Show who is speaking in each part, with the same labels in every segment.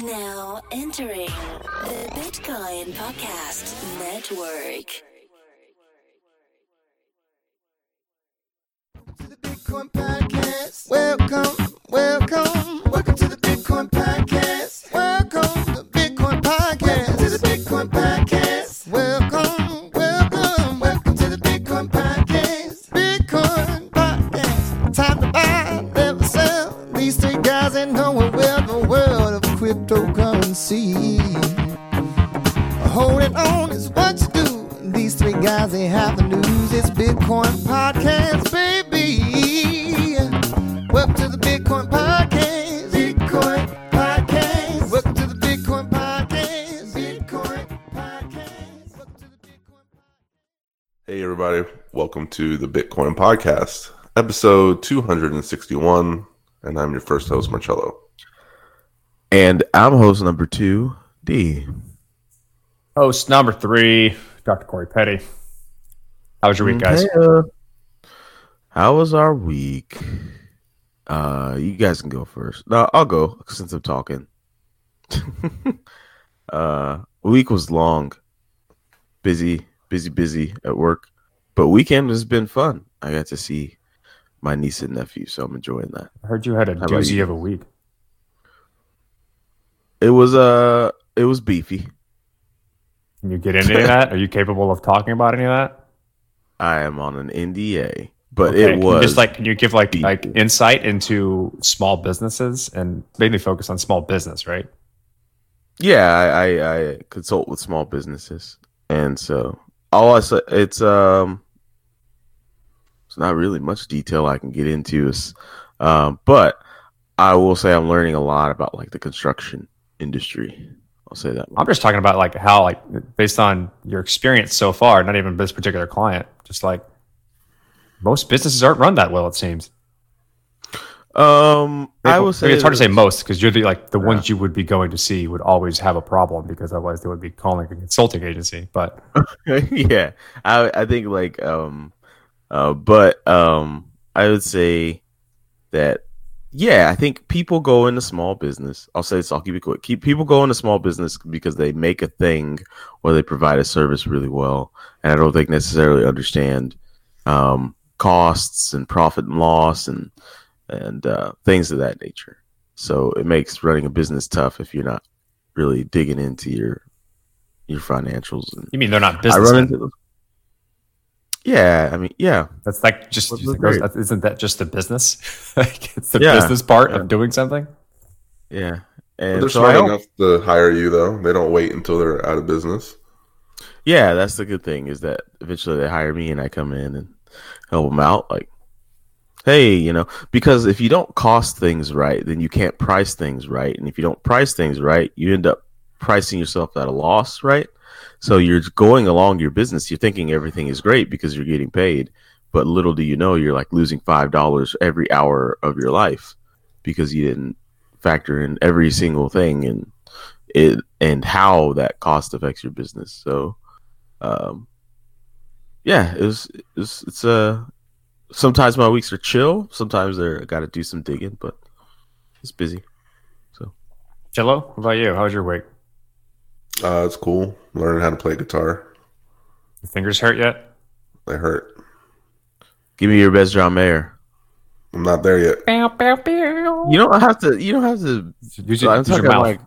Speaker 1: Now entering the Bitcoin Podcast Network.
Speaker 2: to the Bitcoin Podcast. Welcome, welcome, welcome cryptocurrency. Holding on is what you do. These three guys, they have the news. It's Bitcoin Podcast, baby. Welcome to the Bitcoin Podcast. Bitcoin Podcast. Welcome to the Bitcoin Podcast. Bitcoin Podcast. Welcome to the Bitcoin
Speaker 3: Hey, everybody. Welcome to the Bitcoin Podcast, episode 261. And I'm your first host, Marcello.
Speaker 4: And I'm host number two, D.
Speaker 5: Host number three, Dr. Corey Petty. How was your week, guys?
Speaker 4: Hey, uh, how was our week? Uh, you guys can go first. No, I'll go since I'm talking. uh, week was long, busy, busy, busy at work, but weekend has been fun. I got to see my niece and nephew, so I'm enjoying that.
Speaker 5: I heard you had a
Speaker 4: How
Speaker 5: doozy of a week.
Speaker 4: It was uh, it was beefy.
Speaker 5: Can you get into that? Are you capable of talking about any of that?
Speaker 4: I am on an NDA, but
Speaker 5: Okay,
Speaker 4: it was
Speaker 5: just like can you give like
Speaker 4: deep.
Speaker 5: like insight into small businesses and mainly focus on small business, right?
Speaker 4: Yeah, I, I, I consult with small businesses, and so all I say it's um, it's not really much detail I can get into, is, um, but I will say I'm learning a lot about like the construction industry. I'll say that.
Speaker 5: I'm just talking about like how like based on your experience so far, not even this particular client, just like most businesses aren't run that well. It seems.
Speaker 4: Um, I will say
Speaker 5: it's hard to say most because you're the like the ones you would be going to see would always have a problem because otherwise they would be calling a consulting agency. But
Speaker 4: yeah, I I think like um, uh, but um, I would say that yeah, I think people go into small business. I'll say this. I'll keep it quick. Keep people go into small business because they make a thing or they provide a service really well, and I don't think necessarily understand um, costs and profit and loss and and uh, things of that nature. So it makes running a business tough if you're not really digging into your your financials and
Speaker 5: you mean they're not
Speaker 4: I
Speaker 5: business?
Speaker 4: run into those. Yeah, I mean, yeah,
Speaker 5: That's like just
Speaker 4: What's
Speaker 5: you
Speaker 4: the
Speaker 5: think
Speaker 4: great?
Speaker 5: that- isn't that just the business? like it's the
Speaker 4: Yeah.
Speaker 5: business part
Speaker 4: Yeah.
Speaker 5: of doing something.
Speaker 4: yeah. And
Speaker 3: they're
Speaker 4: so
Speaker 3: smart
Speaker 4: hope-
Speaker 3: enough to hire you, though. They don't wait until they're out of business.
Speaker 4: yeah, that's the good thing is that eventually they hire me and I come in and help them out. Like, hey, you know, because if you don't cost things right, then you can't price things right, and if you don't price things right, you end up pricing yourself at a loss, right? So you're going along your business, you're thinking everything is great because you're getting paid, but little do you know you're like losing five dollars every hour of your life because you didn't factor in every single thing and it and how that cost affects your business. So, um, yeah, it's it's uh sometimes my weeks are chill, sometimes they're I got to do some digging, but it's busy.
Speaker 5: So Cello, what about you? How was your week?
Speaker 3: Uh, it's cool. Learning how to play guitar.
Speaker 5: Your fingers hurt yet?
Speaker 3: They hurt.
Speaker 4: Give me your best John Mayer.
Speaker 3: I'm not there yet.
Speaker 4: You don't have to. You don't have to.
Speaker 5: Use, your-
Speaker 4: I'm
Speaker 5: use your
Speaker 4: talking
Speaker 5: mouth.
Speaker 4: like.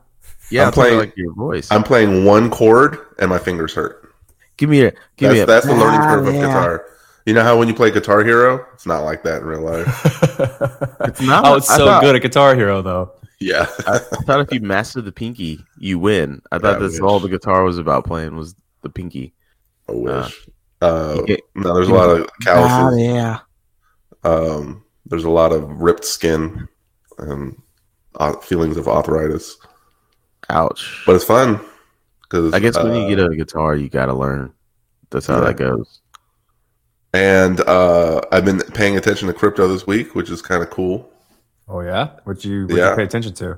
Speaker 4: Yeah,
Speaker 3: I'm
Speaker 4: I'm, playing
Speaker 3: playing-
Speaker 4: like your voice.
Speaker 3: I'm playing one chord and my fingers hurt.
Speaker 4: give me a. Give me
Speaker 3: That's,
Speaker 4: a.
Speaker 3: that's the learning
Speaker 4: Ah,
Speaker 3: curve of
Speaker 4: yeah.
Speaker 3: guitar. You know how when you play Guitar Hero, it's not like that in real life.
Speaker 4: It's not.
Speaker 5: oh, it's so
Speaker 4: thought-
Speaker 5: good at Guitar Hero though.
Speaker 3: Yeah.
Speaker 4: I, I thought if you master the pinky, you win. I thought
Speaker 3: I
Speaker 4: that's
Speaker 3: wish.
Speaker 4: all the guitar was about playing was the pinky.
Speaker 3: I wish. Uh,
Speaker 4: you get-
Speaker 3: no, there's a lot of calluses.
Speaker 4: yeah.
Speaker 3: Um, there's a lot of ripped skin and uh, feelings of arthritis,
Speaker 4: Ouch.
Speaker 3: but it's fun because
Speaker 4: I guess when you get a guitar, you got to learn. That's how
Speaker 3: Yeah.
Speaker 4: that goes.
Speaker 3: and uh, I've been paying attention to crypto this week, which is kind of cool.
Speaker 5: Oh yeah, what you what
Speaker 3: Yeah.
Speaker 5: you pay attention to?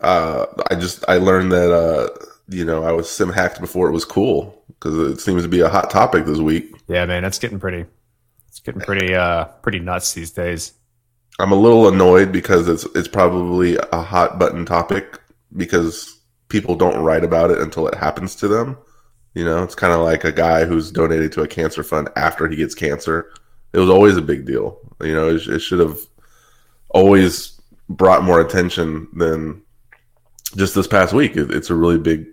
Speaker 3: Uh, I just I learned that uh, you know I was sim hacked before it was cool because it seems to be a hot topic this week.
Speaker 5: Yeah, man, it's getting pretty. It's getting pretty uh pretty nuts these days.
Speaker 3: I'm a little annoyed because it's it's probably a hot button topic because people don't write about it until it happens to them. You know, it's kind of like a guy who's donated to a cancer fund after he gets cancer. It was always a big deal. You know, it, it should have always brought more attention than just this past week. It, it's a really big,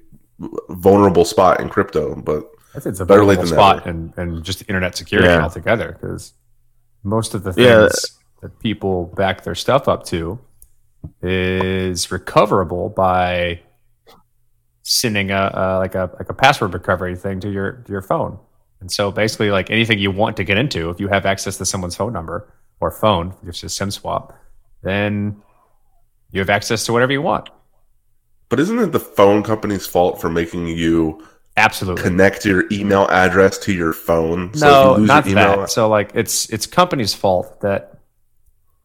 Speaker 3: vulnerable spot in crypto, but
Speaker 5: I it's a
Speaker 3: Better late than
Speaker 5: spot and and just internet security
Speaker 4: Yeah.
Speaker 5: altogether because most of the things
Speaker 4: Yeah.
Speaker 5: that people back their stuff up to is recoverable by sending a, a like a like a password recovery thing to your to your phone. And so basically, like anything you want to get into, if you have access to someone's phone number or phone, it's a SIM swap, then you have access to whatever you want.
Speaker 3: but isn't it the phone company's fault for making you
Speaker 5: Absolutely.
Speaker 3: connect your email address to your phone? So
Speaker 5: no,
Speaker 3: you lose
Speaker 5: not that. So like it's it's company's fault that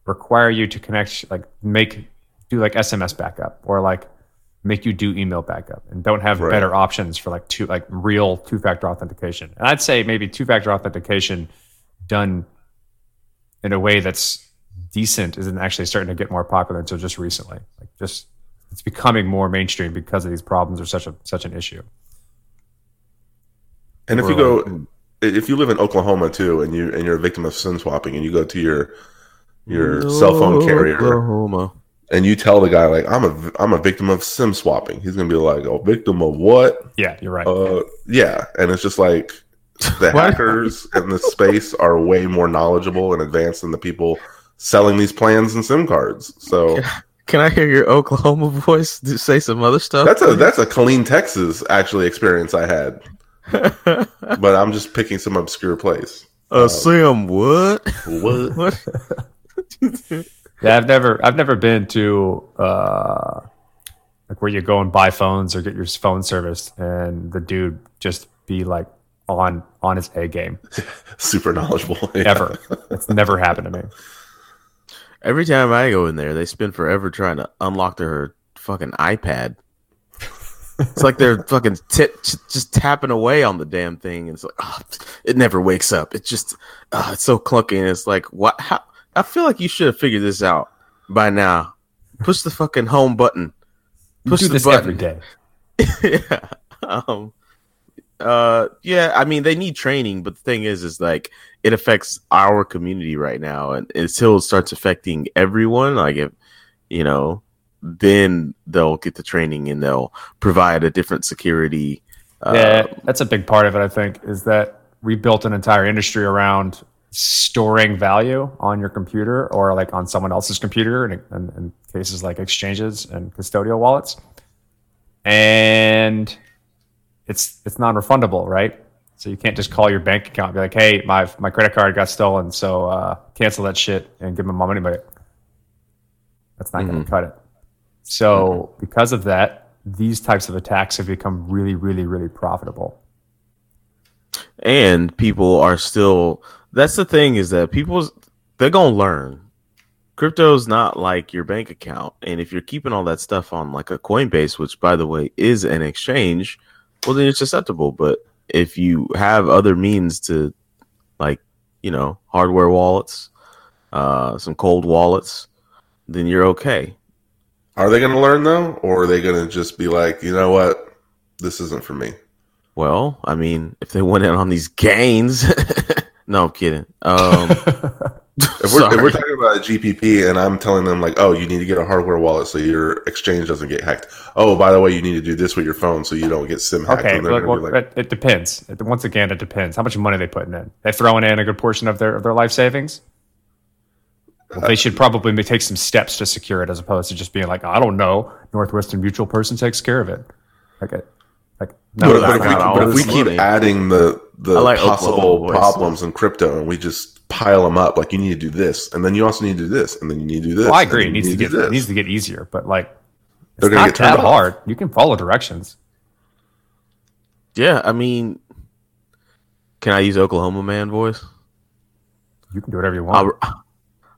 Speaker 5: require you to connect like make do like SMS backup or like make you do email backup and don't have
Speaker 3: Right.
Speaker 5: better options for like two like real two factor authentication. And I'd say maybe two factor authentication done in a way that's decent isn't actually starting to get more popular until just recently. Like just it's becoming more mainstream because of these problems are such a such an issue.
Speaker 3: And if
Speaker 4: Or
Speaker 3: you go, if you live in Oklahoma too, and you and you're a victim of SIM swapping, and you go to your your cell phone carrier
Speaker 4: Oklahoma.
Speaker 3: and you tell the guy like I'm a I'm a victim of SIM swapping, he's gonna be like, "Oh, victim of what?"
Speaker 5: Yeah, you're right.
Speaker 3: Uh, yeah, and it's just like the hackers in the space are way more knowledgeable and advanced than the people selling these plans and SIM cards. So
Speaker 4: Can I hear your Oklahoma voice do, say some other stuff?
Speaker 3: that's a that's a clean Texas actually experience I had, but I'm just picking some obscure place.
Speaker 4: uh, Sam, what?
Speaker 3: What?
Speaker 4: What?
Speaker 5: Yeah, I've never I've never been to uh like where you go and buy phones or get your phone serviced and the dude just be like on on his A game.
Speaker 3: Super knowledgeable. Yeah.
Speaker 5: Ever. it's never happened to me.
Speaker 4: Every time I go in there, they spend forever trying to unlock their fucking iPad. It's like they're fucking t- t- just tapping away on the damn thing, and it's like oh, it never wakes up. It's just oh, it's so clunky, and it's like what? How? I feel like you should have figured this out by now. Push the fucking home button. Push
Speaker 5: do
Speaker 4: the
Speaker 5: this
Speaker 4: button.
Speaker 5: every day.
Speaker 4: yeah. Um, uh, yeah. I mean, they need training, but the thing is, is like it affects our community right now, and until it starts affecting everyone, like if you know, then they'll get the training and they'll provide a different security. Uh,
Speaker 5: yeah, that's a big part of it, I think, is that we built an entire industry around storing value on your computer or like on someone else's computer in, in, in cases like exchanges and custodial wallets. And it's it's non-refundable, right? So you can't just call your bank account and be like, "Hey, my my credit card got stolen, so uh, cancel that shit and give me my money back." That's not going to cut it. So because of that, these types of attacks have become really, really, really profitable.
Speaker 4: and people are still that's the thing is that people they're gonna learn crypto's not like your bank account and if you're keeping all that stuff on like a coinbase which by the way is an exchange well then it's susceptible. but if you have other means to like you know hardware wallets uh some cold wallets then you're okay
Speaker 3: Are they going to learn though, or are they going to just be like, you know what, this isn't for me?
Speaker 4: well i mean if they went in on these gains no i'm kidding um
Speaker 3: If we're, if we're talking about a GPP and I'm telling them like, oh, you need to get a hardware wallet so your exchange doesn't get hacked. Oh, by the way, you need to do this with your phone so you don't get SIM hacked.
Speaker 5: Okay,
Speaker 3: And they're
Speaker 5: but,
Speaker 3: gonna
Speaker 5: well,
Speaker 3: like,
Speaker 5: it, it depends. Once again, it depends. How much money they putting in? They're throwing in a good portion of their of their life savings. Well, they should probably take some steps to secure it, as opposed to just being like, I don't know, Northwestern Mutual person takes care of it. Like it, like no,
Speaker 3: but, but if we, but if we keep adding the the
Speaker 4: like
Speaker 3: possible
Speaker 4: Oklahoma voice.
Speaker 3: problems in crypto and we just pile them up, like you need to do this, and then you also need to do this, and then you need to do this.
Speaker 5: well, I agree. It needs to get
Speaker 3: do
Speaker 5: it needs to get easier, but like it's
Speaker 3: They're gonna
Speaker 5: not
Speaker 3: get turned
Speaker 5: that
Speaker 3: off.
Speaker 5: hard. You can follow directions.
Speaker 4: Yeah, I mean, can I use Oklahoma man voice?
Speaker 5: You can do whatever you want.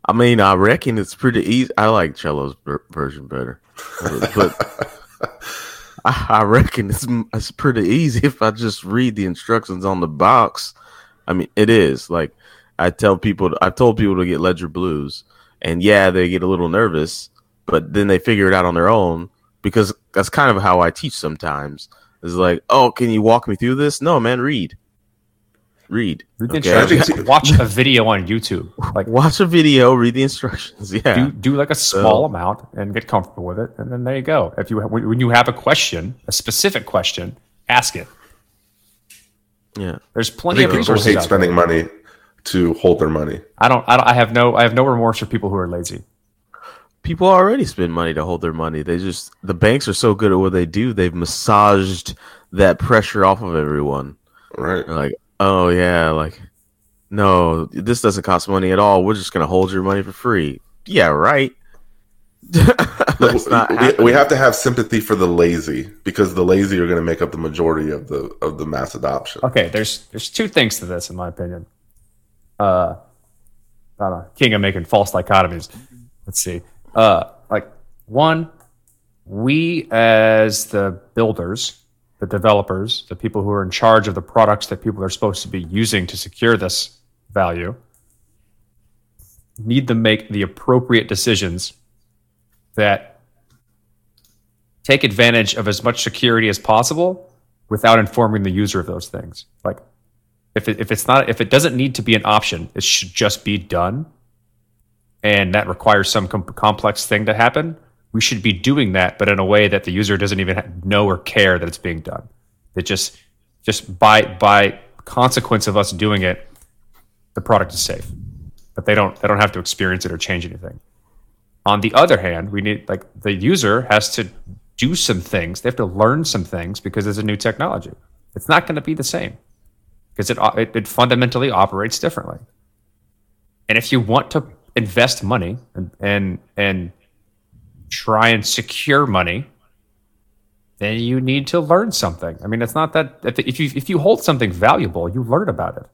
Speaker 4: I mean, I reckon it's pretty easy. I like Cello's version better, but, but I, I reckon it's it's pretty easy if I just read the instructions on the box. I mean, it is like I tell people. I've told people to get Ledger Blues, and yeah, they get a little nervous, but then they figure it out on their own, because that's kind of how I teach sometimes. It's like, oh, can you walk me through this? No, man, read, read.
Speaker 5: Read the
Speaker 4: Okay.
Speaker 5: instructions. Watch a video on YouTube. Like
Speaker 4: Watch a video, read the instructions. Yeah,
Speaker 5: do do like a small
Speaker 4: So-
Speaker 5: amount and get comfortable with it, and then there you go. If you when when you have a question, a specific question, ask it.
Speaker 4: yeah.
Speaker 5: There's
Speaker 3: I
Speaker 5: plenty
Speaker 3: think
Speaker 5: of
Speaker 3: people
Speaker 5: resources.
Speaker 3: hate
Speaker 5: out
Speaker 3: spending
Speaker 5: there.
Speaker 3: money to hold their money.
Speaker 5: I don't. I don't. I have no. I have no remorse for people who are lazy.
Speaker 4: People already spend money to hold their money. They just the banks are so good at what they do. They've massaged that pressure off of everyone.
Speaker 3: Right.
Speaker 4: Like, oh yeah, like no, this doesn't cost money at all. We're just gonna hold your money for free. Yeah, right. That's not
Speaker 3: we, we have to have sympathy for the lazy because the lazy are going to make up the majority of the of the mass adoption.
Speaker 5: Okay, there's there's two things to this, in my opinion. Uh, I don't know, king of making false dichotomies. Let's see. Uh, like one, we as the builders, the developers, the people who are in charge of the products that people are supposed to be using to secure this value, need to make the appropriate decisions that take advantage of as much security as possible without informing the user of those things. Like if it, if it's not if it doesn't need to be an option, it should just be done. And that requires some com- complex thing to happen. We should be doing that, but in a way that the user doesn't even know or care that it's being done. That just just by by consequence of us doing it, the product is safe. But they don't they don't have to experience it or change anything. On the other hand, we need like the user has to do some things. They have to learn some things because it's a new technology. It's not going to be the same because it, it it fundamentally operates differently. And if you want to invest money and and and try and secure money, then you need to learn something. I mean, it's not that if if you if you hold something valuable, you learn about it.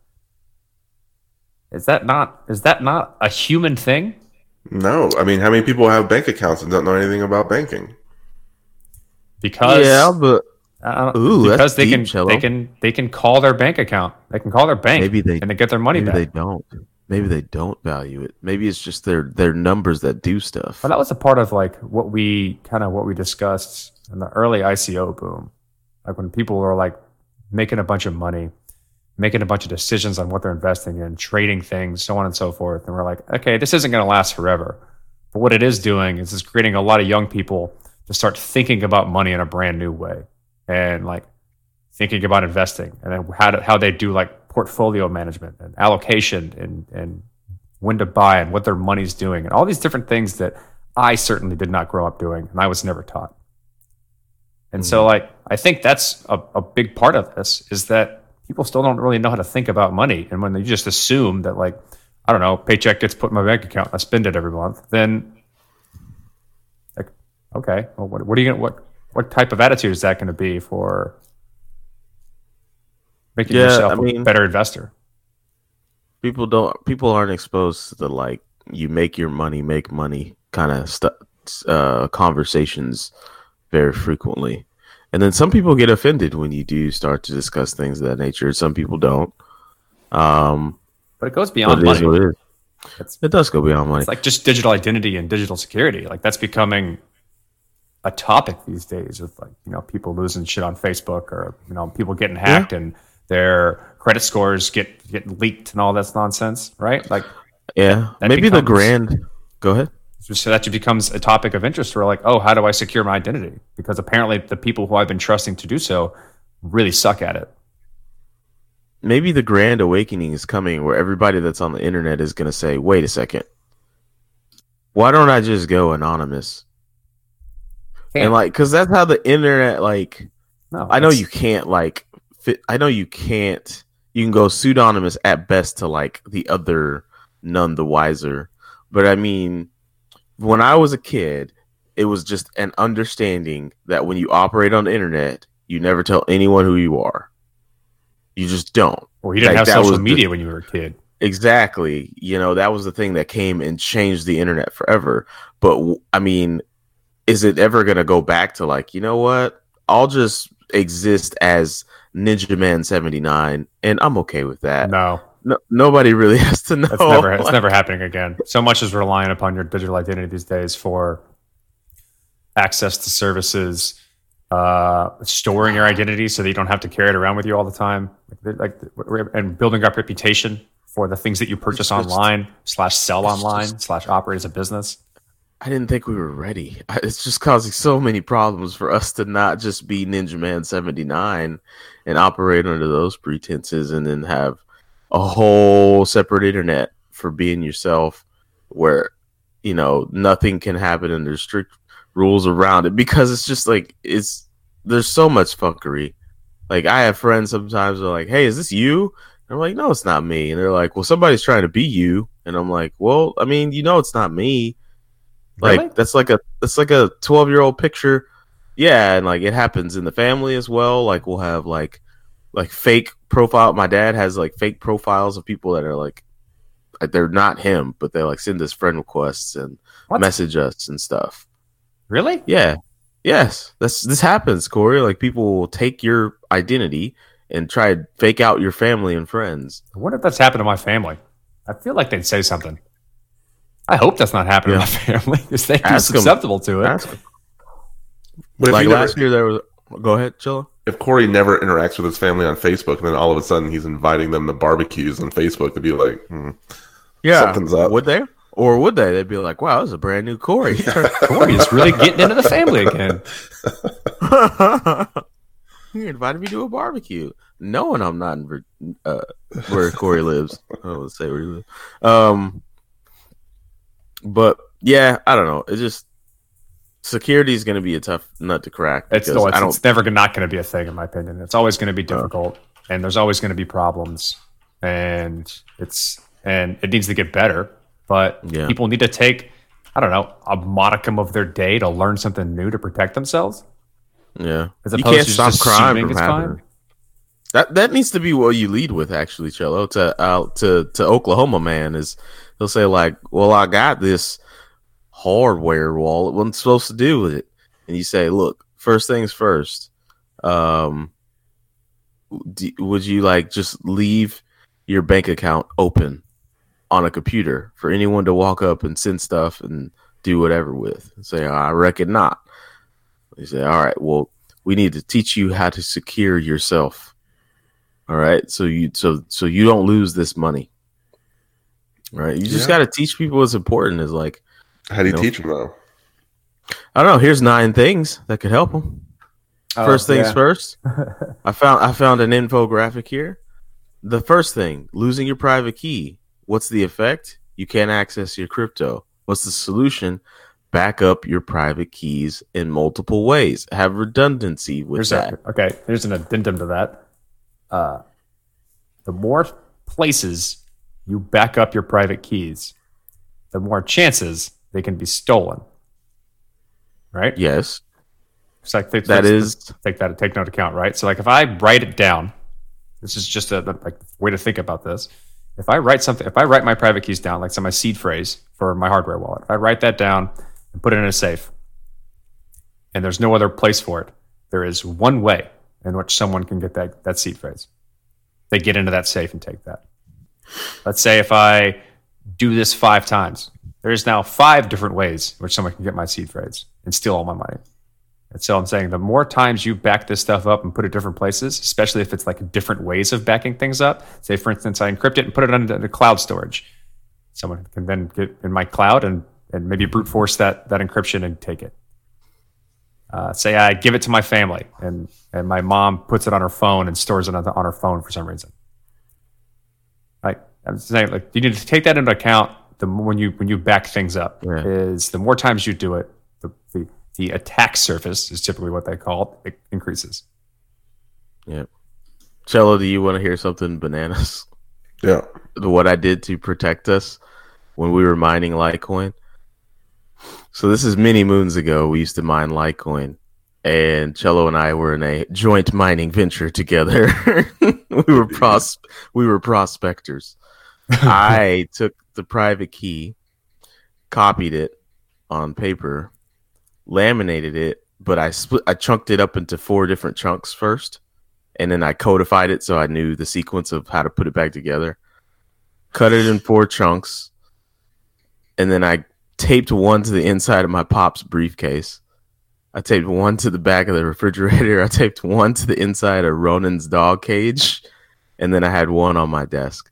Speaker 5: Is that not is that not a human thing?
Speaker 3: No, I mean, how many people have bank accounts and don't know anything about banking?
Speaker 5: Because
Speaker 4: yeah, but
Speaker 5: Uh,
Speaker 4: Ooh,
Speaker 5: because
Speaker 4: that's
Speaker 5: they
Speaker 4: deep,
Speaker 5: can
Speaker 4: Cello.
Speaker 5: they can they can call their bank account. They can call their bank.
Speaker 4: Maybe they-
Speaker 5: and they get their money
Speaker 4: maybe
Speaker 5: back.
Speaker 4: they don't. Maybe they don't value it. Maybe it's just their their numbers that do stuff.
Speaker 5: But that was a part of like what we kind of what we discussed in the early ICO boom, like when people were like making a bunch of money, making a bunch of decisions on what they're investing in, trading things, so on and so forth, and we're like, okay, this isn't going to last forever. But what it is doing is it's creating a lot of young people to start thinking about money in a brand new way, and like thinking about investing, and then how to, how they do like portfolio management and allocation and and when to buy and what their money's doing and all these different things that I certainly did not grow up doing and I was never taught. And so mm-hmm. like I think that's a, a big part of this is that people still don't really know how to think about money. And when they just assume that like, I don't know, paycheck gets put in my bank account, I spend it every month, then like okay, well what, what are you gonna what what type of attitude is that gonna be for making
Speaker 4: Yeah,
Speaker 5: yourself
Speaker 4: I
Speaker 5: a
Speaker 4: mean-
Speaker 5: better investor?
Speaker 4: people don't people aren't exposed to the like you make your money make money kind of stu uh conversations very frequently and then some people get offended when you do start to discuss things of that nature some people don't um
Speaker 5: But it goes beyond
Speaker 4: it is
Speaker 5: money.
Speaker 4: what it is it does go beyond money
Speaker 5: It's like just digital identity and digital security. Like that's becoming a topic these days with like, you know, people losing shit on Facebook or, you know, people getting hacked and their credit scores get get leaked and all that's nonsense, right? Like
Speaker 4: yeah
Speaker 5: that
Speaker 4: maybe the grand go ahead
Speaker 5: so that becomes a topic of interest where like, oh, how do I secure my identity? Because apparently the people who I've been trusting to do so really suck at it.
Speaker 4: maybe the grand awakening is coming where everybody that's on the internet is going to say wait a second why don't i just go anonymous and like because that's how the internet like
Speaker 5: no,
Speaker 4: I know you can't like fit. I know you can't. You can go pseudonymous at best to like the other, none the wiser. But I mean, when I was a kid, it was just an understanding that when you operate on the internet, you never tell anyone who you are. You just don't.
Speaker 5: Well, you didn't
Speaker 4: like,
Speaker 5: have social
Speaker 4: was the-
Speaker 5: media when you were a kid.
Speaker 4: Exactly. You know, that was the thing that came and changed the internet forever. But I mean, is it ever going to go back to like, you know what? I'll just exist as Ninja Man 79 and I'm okay with that.
Speaker 5: No,
Speaker 4: No, nobody really has to know.
Speaker 5: That's never it's never happening again. So much is relying upon your digital identity these days for access to services, uh, storing your identity so that you don't have to carry it around with you all the time, like, like and building up reputation for the things that you purchase
Speaker 4: It's
Speaker 5: online slash sell online slash operate as a business.
Speaker 4: I didn't think we were ready. It's just causing so many problems for us to not just be Ninja Man 79 and operate under those pretenses and then have a whole separate internet for being yourself where, you know, nothing can happen and there's strict rules around it because it's just like, it's, there's so much fuckery. Like, I have friends sometimes are like, hey, is this you? And I'm like, no, it's not me. And they're like, well, somebody's trying to be you. And I'm like, well, I mean, you know, it's not me. Like
Speaker 5: Really?
Speaker 4: that's like a that's like a twelve year old picture. Yeah, and like it happens in the family as well. Like we'll have like like fake profile. My dad has like fake profiles of people that are like they're not him, but they like send us friend requests and
Speaker 5: What?
Speaker 4: message us and stuff.
Speaker 5: Really?
Speaker 4: Yeah. Yes. That's this happens, Corey. Like people will take your identity and try to fake out your family and friends.
Speaker 5: I wonder if that's happened to my family. I feel like they'd say something. I hope that's not happening
Speaker 4: Yeah.
Speaker 5: to my family because they'd be
Speaker 4: Ask 'em.
Speaker 5: susceptible to it.
Speaker 4: Ask 'em.
Speaker 3: But if,
Speaker 4: like
Speaker 3: you never-
Speaker 4: last year there was go ahead, Chilla.
Speaker 3: if Corey never interacts with his family on Facebook, and then all of a sudden he's inviting them to barbecues on Facebook, to be like, hmm, something's up.
Speaker 4: Would they? Or would they? They'd be like, wow, this is a brand new Corey.
Speaker 5: Corey is really getting into the family again.
Speaker 4: he invited me to a barbecue, knowing I'm not in uh, where Corey lives. I don't want to say where he lives. Um, but yeah, I don't know. It just security is going to be a tough nut to crack.
Speaker 5: It's, no, it's, it's never not going to be a thing, in my opinion. It's always going to be difficult, and there's always going to be problems, and it's and it needs to get better. But
Speaker 4: Yeah.
Speaker 5: people need to take, I don't know, a modicum of their day to learn something new to protect themselves.
Speaker 4: yeah,
Speaker 5: As
Speaker 4: you
Speaker 5: opposed
Speaker 4: can't
Speaker 5: to
Speaker 4: stop
Speaker 5: just
Speaker 4: crime from
Speaker 5: it's
Speaker 4: happening.
Speaker 5: fine.
Speaker 4: That that needs to be what you lead with, actually, Cello. To uh, to to Oklahoma man is he'll say like, "Well, I got this hardware wallet. What I'm supposed to do with it?" And you say, "Look, first things first. Um, would you like just leave your bank account open on a computer for anyone to walk up and send stuff and do whatever with?" And say, "I reckon not." You say, "All right, well." We need to teach you how to secure yourself. All right. So you so so you don't lose this money. All right. You just
Speaker 3: Yeah.
Speaker 4: got to teach people what's important. Is like
Speaker 3: How do you
Speaker 4: No.
Speaker 3: teach them though?
Speaker 4: I don't know. Here's nine things that could help them. First things
Speaker 5: Oh, yeah.
Speaker 4: first. I found I found an infographic here. The first thing, losing your private key. What's the effect? You can't access your crypto. What's the solution? Back up your private keys in multiple ways. Have redundancy with
Speaker 5: Here's
Speaker 4: that.
Speaker 5: a, okay, here's an addendum to that. Uh, the more places you back up your private keys, the more chances they can be stolen. Right?
Speaker 4: Yes,
Speaker 5: It's like
Speaker 4: that is
Speaker 5: take that take note account, right? So like if I write it down, this is just a like way to think about this. If I write something, if I write my private keys down, like so my seed phrase for my hardware wallet, if I write that down and put it in a safe, and there's no other place for it, there is one way in which someone can get that that seed phrase. They get into that safe and take that. Let's say if I do this five times, there's now five different ways in which someone can get my seed phrase and steal all my money. And so I'm saying the more times you back this stuff up and put it different places, especially if it's like different ways of backing things up. Say, for instance, I encrypt it and put it under the cloud storage. Someone can then get in my cloud and, and maybe brute force that, that encryption and take it. Uh, say I give it to my family and, and my mom puts it on her phone and stores it on, the, on her phone for some reason. Like I'm saying, like you need to take that into account. The more when you when you back things up
Speaker 4: Yeah.
Speaker 5: is the more times you do it, the, the the attack surface is typically what they call it, it increases.
Speaker 4: Yeah. Cello, do you want to hear something bananas?
Speaker 3: Yeah.
Speaker 4: What I did to protect us when we were mining Litecoin. So this is many moons ago. We used to mine Litecoin, and Cello and I were in a joint mining venture together. we were pros we were prospectors. I took the private key, copied it on paper, laminated it, but I split I chunked it up into four different chunks first, and then I codified it so I knew the sequence of how to put it back together. Cut it in four chunks, and then I taped one to the inside of my pop's briefcase, I taped one to the back of the refrigerator. I taped one to the inside of Ronan's dog cage, and then I had one on my desk.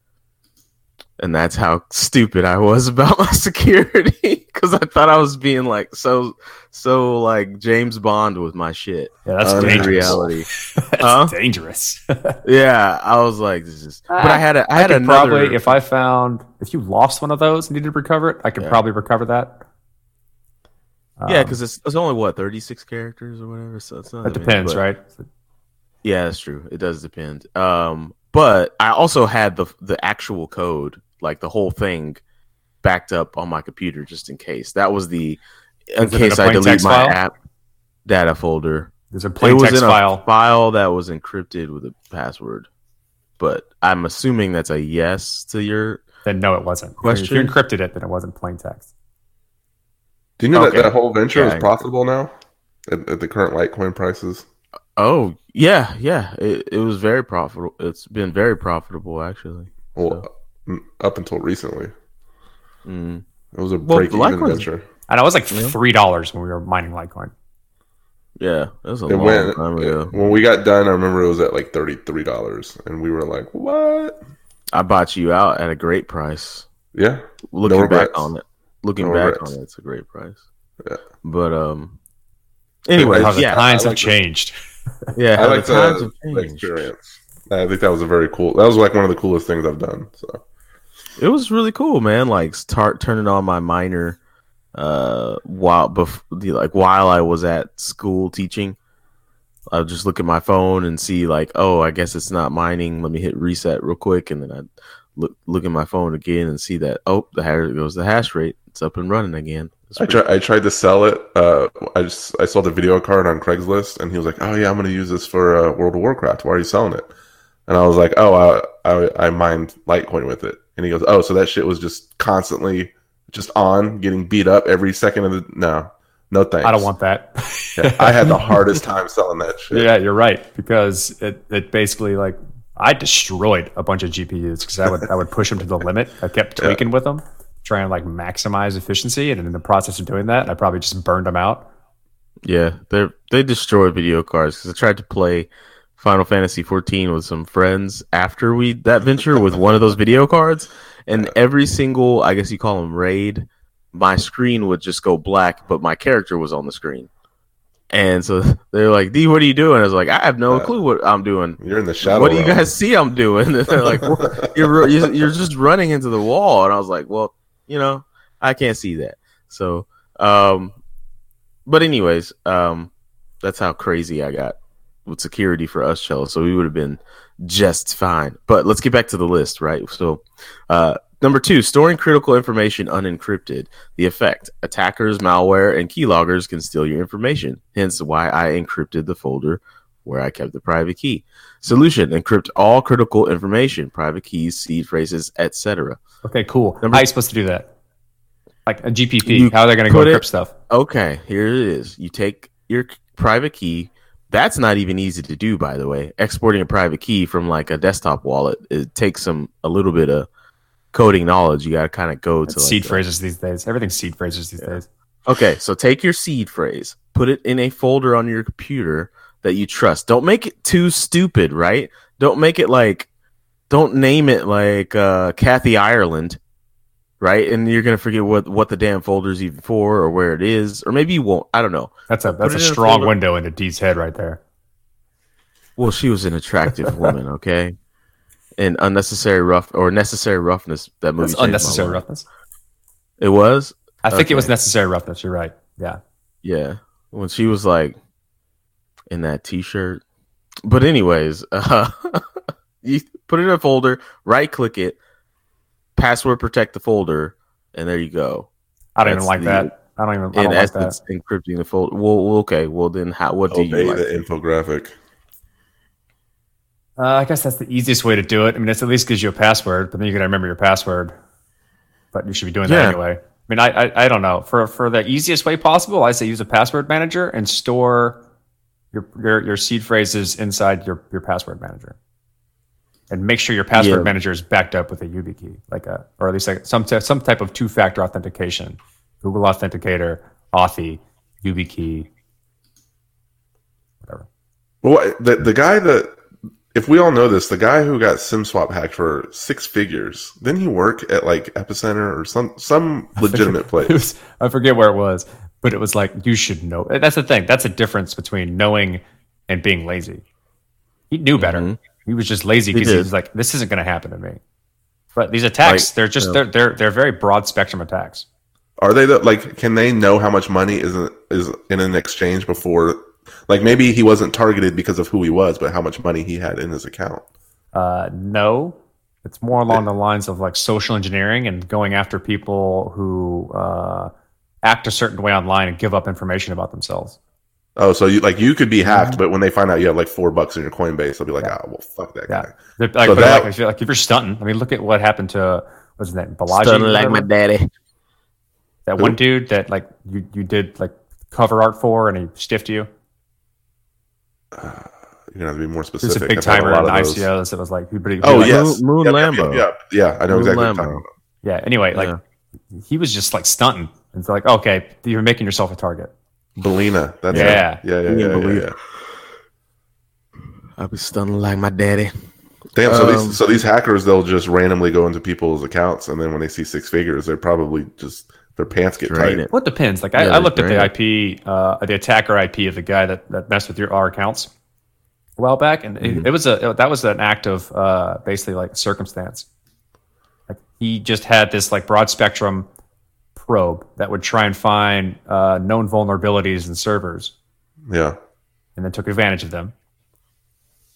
Speaker 4: And that's how stupid I was about my security because I thought I was being like so, so like James Bond with my shit.
Speaker 5: Yeah, that's
Speaker 3: Uh,
Speaker 4: In
Speaker 5: dangerous.
Speaker 4: reality,
Speaker 5: That's
Speaker 4: Huh?
Speaker 5: dangerous.
Speaker 4: yeah, I was like, this is. But I had a, I
Speaker 5: I
Speaker 4: had
Speaker 5: could
Speaker 4: another.
Speaker 5: probably, if I found, if you lost one of those and needed to recover it, I could
Speaker 4: Yeah.
Speaker 5: probably recover that.
Speaker 4: yeah,
Speaker 5: Um,
Speaker 4: because it's, it's only what thirty six characters or whatever. So it's not
Speaker 5: that
Speaker 4: that many,
Speaker 5: depends,
Speaker 4: but-
Speaker 5: right?
Speaker 4: Yeah, that's true. It does depend. Um, but I also had the the actual code, like the whole thing, backed up on my computer just in case. That was the in
Speaker 5: Is it in
Speaker 4: case
Speaker 5: a
Speaker 4: I
Speaker 5: plain
Speaker 4: delete my
Speaker 5: file?
Speaker 4: app data folder.
Speaker 5: There's a plain
Speaker 4: it was
Speaker 5: text
Speaker 4: in
Speaker 5: file.
Speaker 4: a file that was encrypted with a password. But I'm assuming that's a yes to your.
Speaker 5: Then no, it wasn't. If
Speaker 4: Question?
Speaker 5: you encrypted it, then it wasn't plain text.
Speaker 3: Do you know
Speaker 4: Okay.
Speaker 3: that that whole venture
Speaker 4: Yeah.
Speaker 3: is profitable now at, at the current Litecoin prices?
Speaker 4: Oh yeah, yeah. It, it was very profitable. It's been very profitable actually.
Speaker 3: Well, mm, up until recently,
Speaker 4: Mm.
Speaker 3: it was a
Speaker 4: Well,
Speaker 3: break-even
Speaker 4: Litecoin's-
Speaker 3: venture.
Speaker 5: And it was like three dollars when we were mining Litecoin.
Speaker 4: Yeah, that was a
Speaker 3: It
Speaker 4: long
Speaker 3: went
Speaker 4: time ago.
Speaker 3: when we got done. I remember it was at like thirty-three dollars, and we were like, "What?"
Speaker 4: I bought you out at a great price.
Speaker 3: Yeah,
Speaker 4: looking
Speaker 3: No
Speaker 4: back on it, looking
Speaker 3: No
Speaker 4: back
Speaker 3: regrets.
Speaker 4: on it, it's a great price.
Speaker 3: Yeah.
Speaker 4: But um, anyway,
Speaker 3: How
Speaker 5: How the
Speaker 4: yeah,
Speaker 5: times have
Speaker 3: like the-
Speaker 5: changed.
Speaker 4: yeah.
Speaker 3: I like
Speaker 4: the
Speaker 3: the, the experience. I think that was a very cool. That was like one of the coolest things I've done. So
Speaker 4: It was really cool, man. Like start turning on my miner, uh, while bef- the- like while I was at school teaching. I would just look at my phone and see like, oh, I guess it's not mining. Let me hit reset real quick, and then I look look at my phone again and see that oh, the hash goes the hash rate. It's up and running again. It's
Speaker 3: I, try, I tried to sell it. Uh, I just I saw the video card on Craigslist, and he was like, "Oh yeah, I'm going to use this for uh, World of Warcraft. Why are you selling it?" And I was like, "Oh, I, I I mined Litecoin with it." And he goes, "Oh, so that shit was just constantly just on, getting beat up every second of the no, no thanks.
Speaker 5: I don't want that.
Speaker 3: Yeah, I had the hardest time selling that shit.
Speaker 5: Yeah, you're right because it, it basically like I destroyed a bunch of GPUs because I would I would push them to the limit. I kept
Speaker 3: Yeah.
Speaker 5: tweaking with them, trying to like maximize efficiency, and in the process of doing that, I probably just burned them out.
Speaker 4: Yeah, they they destroyed video cards because I tried to play Final Fantasy 14 with some friends after we that venture with one of those video cards, and every single I guess you call them raid, my screen would just go black, but my character was on the screen, and so they're like, "D, what are you doing?" I was like, "I have no clue what I'm doing."
Speaker 3: You're in the shadow.
Speaker 4: what do you
Speaker 3: realm.
Speaker 4: guys see I'm doing? And they're like, you're, you're you're just running into the wall. And I was like, well, you know, I can't see that. So, um, but anyways, um, that's how crazy I got with security for us, Cello. So we would have been just fine. But let's get back to the list, right? So, uh, number two, storing critical information unencrypted. The effect: attackers, malware, and keyloggers can steal your information. Hence, why I encrypted the folder where I kept the private key. Solution: encrypt all critical information, private keys, seed phrases, etc.
Speaker 5: Okay, cool.
Speaker 4: Number-
Speaker 5: How are you supposed to do that? Like a GPP? How are they going to go
Speaker 4: put it-
Speaker 5: encrypt stuff?
Speaker 4: Okay, here it is. You take your private key. That's not even easy to do, by the way. Exporting a private key from like a desktop wallet it takes some a little bit of coding knowledge. You got to kind of go to like,
Speaker 5: seed
Speaker 4: the-
Speaker 5: phrases these days. Everything's seed phrases these days.
Speaker 4: Okay, so take your seed phrase, put it in a folder on your computer that you trust. Don't make it too stupid, right? Don't make it like, don't name it like uh, Kathy Ireland, right? And you're gonna forget what what the damn folder's even for or where it is, or maybe you won't. I don't know.
Speaker 5: That's a that's
Speaker 4: it
Speaker 5: a
Speaker 4: in a
Speaker 5: strong window into Dee's head right there.
Speaker 4: Well, she was an attractive woman, okay, and unnecessary rough or necessary roughness. That movie
Speaker 5: That's unnecessary roughness.
Speaker 4: It was,
Speaker 5: I think it was necessary roughness. You're right. Yeah.
Speaker 4: Yeah, when she was like in that T-shirt. But anyways, uh, you put it in a folder, right click it, password protect the folder, and there you go.
Speaker 5: I don't
Speaker 4: That's
Speaker 5: even like
Speaker 4: the-
Speaker 5: that. I don't even. I don't like
Speaker 4: essence,
Speaker 5: that.
Speaker 4: encrypting the folder. Well, well, okay. Well, then how? What do
Speaker 3: Obey
Speaker 4: you like?
Speaker 3: the infographic.
Speaker 5: Uh, I guess that's the easiest way to do it. I mean, it's at least gives you a password, but then you got to remember your password. But you should be doing
Speaker 4: Yeah.
Speaker 5: that anyway. I mean, I, I I don't know. For for the easiest way possible, I say use a password manager and store your your, your seed phrases inside your your password manager. And make sure your password
Speaker 4: Yeah.
Speaker 5: manager is backed up with a YubiKey, like a or at least like some t- some type of two factor authentication, Google Authenticator, Authy, YubiKey, whatever.
Speaker 3: Well, the the guy that if we all know this, the guy who got SimSwap hacked for six figures, didn't he work at like Epicenter or some some legitimate
Speaker 5: It
Speaker 3: place?
Speaker 5: was, I forget where it was, but it was like you should know. That's the thing. That's a difference between knowing and being lazy. He knew better.
Speaker 4: Mhm.
Speaker 5: He was just lazy
Speaker 4: He
Speaker 5: because he,
Speaker 4: did.
Speaker 5: was like, "This isn't going to happen to me." But these attacks,
Speaker 4: Like,
Speaker 5: they're just
Speaker 4: yeah.
Speaker 5: they're they're they're very broad spectrum attacks.
Speaker 3: Are they the, like? Can they know how much money is is in an exchange before? Like maybe he wasn't targeted because of who he was, but how much money he had in his account.
Speaker 5: Uh, no, it's more along the lines of like social engineering and going after people who uh, act a certain way online and give up information about themselves.
Speaker 3: Oh, so you like you could be hacked, mm-hmm. but when they find out you have like four bucks in your Coinbase, they'll be like, "Oh, well, fuck that
Speaker 5: Yeah.
Speaker 3: guy."
Speaker 5: They're, like,
Speaker 3: So that-
Speaker 5: like, if you're, like if you're stunting, I mean, look at what happened to what's his name, Balaji,
Speaker 4: Stunning like my daddy.
Speaker 5: that
Speaker 3: Who?
Speaker 5: one dude that like you you did like cover art for and he stiffed you.
Speaker 3: Uh, you're gonna have to be more
Speaker 5: He was
Speaker 3: specific.
Speaker 5: a big
Speaker 3: I've had a
Speaker 5: timer
Speaker 3: lot
Speaker 5: in
Speaker 3: of.
Speaker 5: ICOs. It was like, he, but he,
Speaker 3: Oh
Speaker 5: like,
Speaker 3: yes,
Speaker 4: Moon- Moon
Speaker 3: Yep, yep,
Speaker 4: Lambo.
Speaker 3: Yeah, yeah, I know
Speaker 4: Moon
Speaker 3: exactly what you're
Speaker 4: Lambo.
Speaker 3: talking about.
Speaker 5: yeah. Anyway, like
Speaker 4: Yeah.
Speaker 5: he was just like stunting. It's like okay, you're making yourself a target.
Speaker 3: Belina. That's
Speaker 5: Yeah.
Speaker 3: it. yeah, yeah, yeah, yeah,
Speaker 4: Belina.
Speaker 3: yeah.
Speaker 4: I'll be stunning like my daddy.
Speaker 3: Damn. So
Speaker 4: Um,
Speaker 3: these so these hackers they'll just randomly go into people's accounts, and then when they see six figures, they're probably just their pants get
Speaker 4: Drain
Speaker 3: tight.
Speaker 4: it.
Speaker 5: Well, it depends. Like
Speaker 4: Yeah,
Speaker 5: I, I looked at the IP, uh, the attacker IP of the guy that, that messed with your R accounts a while back, and
Speaker 3: Mm-hmm.
Speaker 5: it, it was a that was an act of uh, basically like circumstance. Like he just had this like broad spectrum probe that would try and find uh, known vulnerabilities in servers,
Speaker 3: Yeah.
Speaker 5: and then took advantage of them.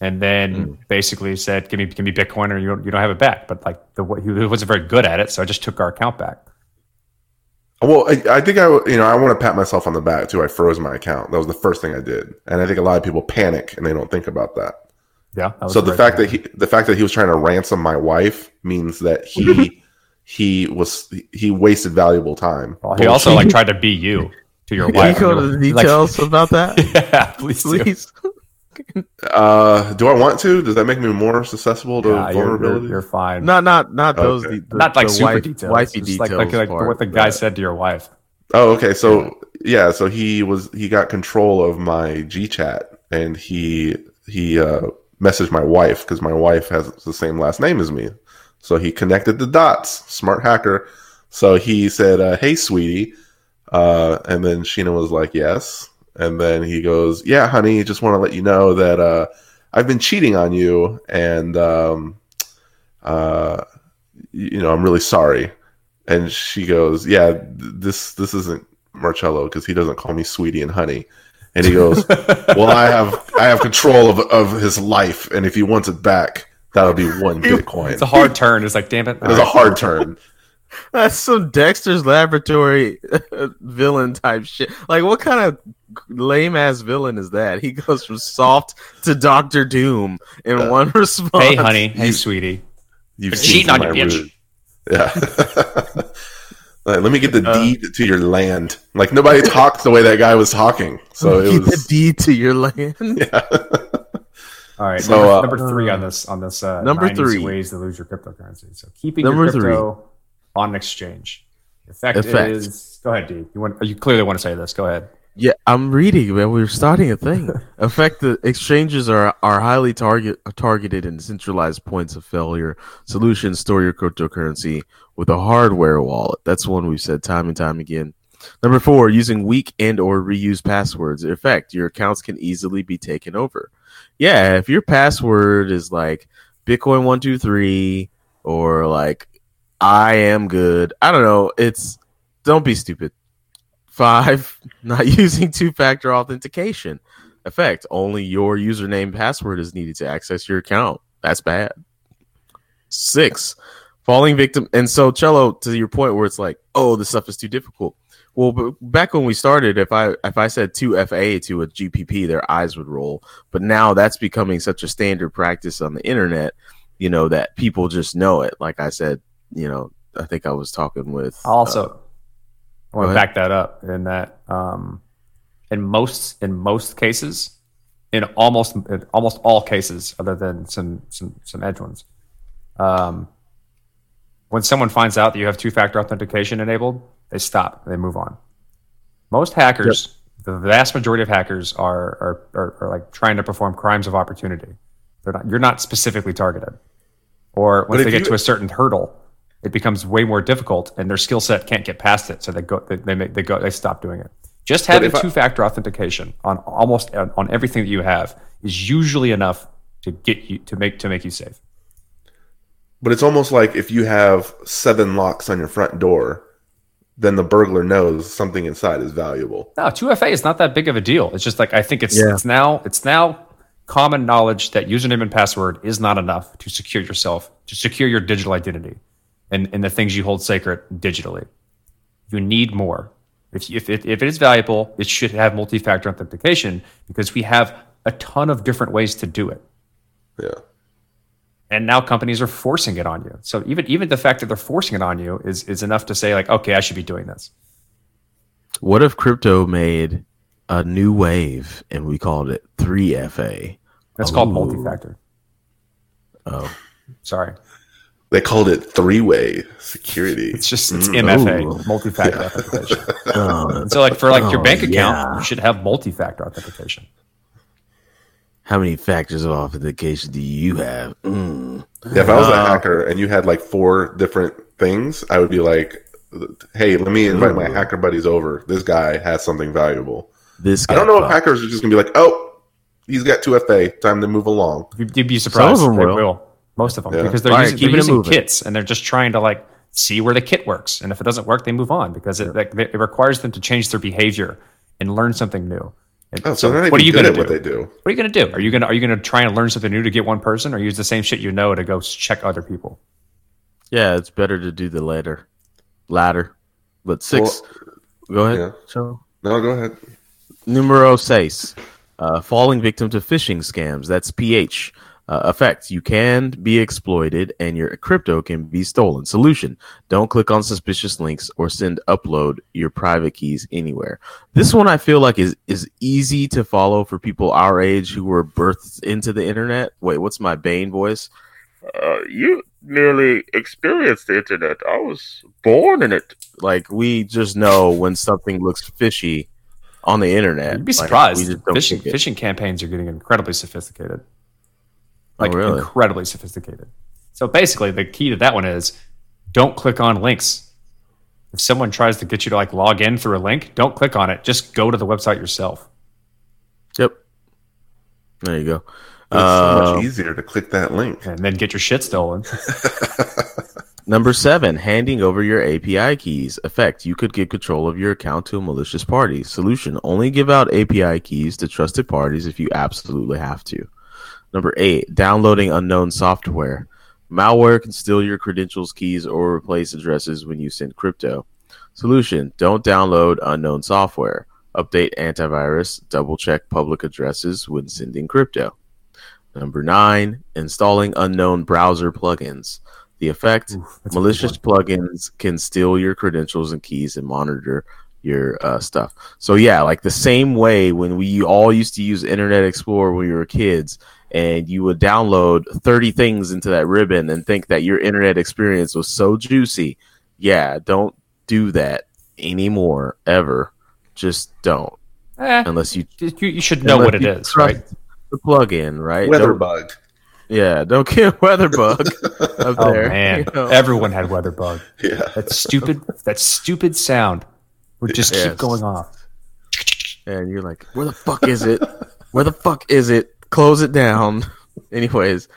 Speaker 5: And then
Speaker 3: Mm.
Speaker 5: basically said, "Give me, give me Bitcoin, or you don't, you don't have it back." But like the what he wasn't very good at it, so I just took our account back.
Speaker 3: Well, I, I think I, you know, I want to pat myself on the back too. I froze my account. That was the first thing I did, and I think a lot of people panic and they don't think about that.
Speaker 5: Yeah. that
Speaker 3: So the
Speaker 5: right
Speaker 3: fact
Speaker 5: thing.
Speaker 3: that he, the fact that he was trying to ransom my wife means that he, he was, he wasted valuable time.
Speaker 5: Well, he also like tried to be you to your wife.
Speaker 4: Can
Speaker 5: wife.
Speaker 4: you go to the
Speaker 5: Like-
Speaker 4: details about that,
Speaker 5: yeah, please, do.
Speaker 4: please?
Speaker 3: Uh, do I want to? Does that make me more susceptible to
Speaker 5: Yeah, you're,
Speaker 3: vulnerability?
Speaker 5: you're, you're fine.
Speaker 4: Not, not, not those.
Speaker 3: Okay.
Speaker 4: de- the,
Speaker 5: Not like
Speaker 4: the
Speaker 5: super
Speaker 4: wife-
Speaker 5: details.
Speaker 4: wifey
Speaker 5: Just like, like, like
Speaker 4: part.
Speaker 5: what the guy
Speaker 4: Yeah.
Speaker 5: said to your wife.
Speaker 3: Oh, okay. So yeah, so he was he got control of my GChat and he he uh, messaged my wife because my wife has the same last name as me. So he connected the dots. Smart hacker. So he said, uh, "Hey, sweetie," uh, and then Sheena was like, "Yes." And then he goes, "Yeah, honey, just want to let you know that uh, I've been cheating on you, and um, uh, you know, I'm really sorry." and she goes, "Yeah, th- this this isn't Marcello because he doesn't call me sweetie and honey." And he goes, "Well, I have I have control of of his life, and if he wants it back, that'll be one Bitcoin."
Speaker 5: It's a hard turn. It's like, damn it.
Speaker 3: It was a hard turn.
Speaker 4: That's some Dexter's Laboratory villain type shit. Like, what kind of lame ass villain is that? He goes from soft to Doctor Doom in
Speaker 3: Yeah.
Speaker 4: one response.
Speaker 5: Hey, honey. Hey, sweetie.
Speaker 3: You've
Speaker 5: You're cheating on your bitch.
Speaker 3: rude- Yeah. Like, let me get the
Speaker 4: Uh,
Speaker 3: deed to your land. Like nobody talked the way that guy was talking, so it
Speaker 4: Keep the deed to your land.
Speaker 3: Yeah.
Speaker 5: All right.
Speaker 3: So,
Speaker 5: number,
Speaker 3: uh,
Speaker 5: number three on this on this uh,
Speaker 4: Number three.
Speaker 5: ways to lose your cryptocurrency. So keeping
Speaker 4: Number
Speaker 5: your crypto on an exchange. Effect,
Speaker 4: Effect.
Speaker 5: is go ahead, D. You want you clearly want to say this. Go ahead.
Speaker 4: Yeah, I'm reading, man. We're starting a thing. Effect the exchanges are are highly target targeted and centralized points of failure. Solutions store your cryptocurrency with a hardware wallet. That's one we've said time and time again. Number four, using weak and or reused passwords. In fact, your accounts can easily be taken over. Yeah, if your password is like Bitcoin one two three or like I am good. I don't know. It's don't be stupid. Five, not using two factor authentication. Effect only your username password is needed to access your account. That's bad. Six, falling victim. And so, Cello, to your point where it's like, oh, this stuff is too difficult. Well, back when we started, if I if I said two FA to a GPP, their eyes would roll. But now that's becoming such a standard practice on the internet, you know, that people just know it. Like I said, you know, I think I was talking with
Speaker 5: I'll also, I want to back that up in that um, in most in most cases, in almost in almost all cases, other than some some some edge ones, um, when someone finds out that you have two factor authentication enabled, they stop. They move on. Most hackers The vast majority of hackers are are, are, are like trying to perform crimes of opportunity. They're not, you're not specifically targeted. Or once they get
Speaker 3: you-
Speaker 5: to a certain hurdle, it becomes way more difficult, and their skill set can't get past it. So they go, they, they make, they go, they stop doing it. Just having two-factor authentication on almost on everything that you have is usually enough to get you to make to make you safe.
Speaker 3: But it's almost like if you have seven locks on your front door, then the burglar knows something inside is valuable.
Speaker 5: No, 2FA is not that big of a deal. It's just like I think it's
Speaker 4: Yeah.
Speaker 5: it's now it's now common knowledge that username and password is not enough to secure yourself, to secure your digital identity and, and the things you hold sacred digitally. You need more. If, if, it, if it is valuable, it should have multi-factor authentication because we have a ton of different ways to do it.
Speaker 3: Yeah.
Speaker 5: And now companies are forcing it on you. So even even the fact that they're forcing it on you is is enough to say like, okay, I should be doing this.
Speaker 4: What if crypto made a new wave and we called it 3FA?
Speaker 5: That's called
Speaker 4: Ooh.
Speaker 5: multi-factor.
Speaker 4: Oh,
Speaker 5: Sorry.
Speaker 3: They called it three way security.
Speaker 5: It's just it's
Speaker 3: Mm,
Speaker 5: MFA,
Speaker 4: ooh.
Speaker 5: multi-factor authentication.
Speaker 4: oh.
Speaker 5: So, like for like your
Speaker 4: Oh,
Speaker 5: bank account,
Speaker 4: yeah.
Speaker 5: you should have multi-factor authentication.
Speaker 4: How many factors of authentication do you have? Mm.
Speaker 3: Yeah, if I was a
Speaker 4: Uh,
Speaker 3: hacker and you had like four different things, I would be like, "Hey, let me invite my hacker buddies over. This guy has something valuable."
Speaker 4: This
Speaker 3: I don't know if hackers are just gonna be like, "Oh, he's got two FA. Time to move along."
Speaker 5: You'd, you'd be surprised.
Speaker 4: Some of them
Speaker 5: they
Speaker 4: will.
Speaker 5: will. Most of them,
Speaker 3: Yeah.
Speaker 5: because they're
Speaker 4: All right,
Speaker 5: using,
Speaker 4: keep
Speaker 5: they're using kits and they're just trying to like see where the kit works. And if it doesn't work, they move on because it, like, it requires them to change their behavior and learn something new. And
Speaker 3: Oh, so, they're
Speaker 5: what are you going
Speaker 3: at
Speaker 5: to
Speaker 3: what
Speaker 5: do?
Speaker 3: they do.
Speaker 5: What are you going to do? Are you going to are you going to try and learn something new to get one person, or use the same shit you know to go check other people?
Speaker 4: Yeah, it's better to do the latter. Ladder. But six. go ahead.
Speaker 3: yeah.
Speaker 4: Joe.
Speaker 3: No, go ahead.
Speaker 4: Numero seis. Uh, falling victim to phishing scams. That's PH. Uh, effect. You can be exploited and your crypto can be stolen. Solution. Don't click on suspicious links or send upload your private keys anywhere. This one I feel like is, is easy to follow for people our age who were birthed into the internet. Wait, what's my Bane voice? Uh, you merely experienced the internet. I was born in it. Like we just know when something looks fishy on the internet.
Speaker 5: You'd be
Speaker 4: Like,
Speaker 5: surprised.
Speaker 4: we just don't
Speaker 5: Phishing,
Speaker 4: think
Speaker 5: campaigns are getting incredibly sophisticated.
Speaker 4: Oh,
Speaker 5: Like
Speaker 4: really?
Speaker 5: incredibly sophisticated. So basically, the key to that one is don't click on links. If someone tries to get you to like log in through a link, don't click on it. Just go to the website yourself.
Speaker 4: Yep. There you go.
Speaker 3: It's so
Speaker 4: Uh,
Speaker 3: much easier to click that link.
Speaker 5: and then get your shit stolen.
Speaker 4: Number seven, handing over your API keys. Effect, you could give control of your account to a malicious party. Solution, only give out API keys to trusted parties if you absolutely have to. Number eight, downloading unknown software. Malware can steal your credentials, keys, or replace addresses when you send crypto. Solution, don't download unknown software. Update antivirus, double check public addresses when sending crypto. Number nine, installing unknown browser plugins. The effect
Speaker 5: Oof, that's a good
Speaker 4: malicious plugins can steal your credentials and keys and monitor your uh, stuff. So yeah, like the same way when we all used to use Internet Explorer when we were kids, and you would download thirty things into that ribbon and think that your internet experience was so juicy. Yeah, don't do that anymore ever. Just don't
Speaker 5: Eh,
Speaker 4: unless you
Speaker 5: you, you should know what it
Speaker 4: you
Speaker 5: is,
Speaker 4: trust
Speaker 5: right?
Speaker 4: The plugin, right?
Speaker 3: Weather
Speaker 4: Don't-
Speaker 3: bug.
Speaker 4: Yeah, don't get weatherbug up
Speaker 5: Oh
Speaker 4: there.
Speaker 5: man,
Speaker 4: you know?
Speaker 5: everyone had weatherbug.
Speaker 3: Yeah.
Speaker 5: That stupid, that stupid sound would just
Speaker 4: Yes.
Speaker 5: keep going off.
Speaker 4: and you're like, where the fuck is it? Where the fuck is it? Close it down. Anyways,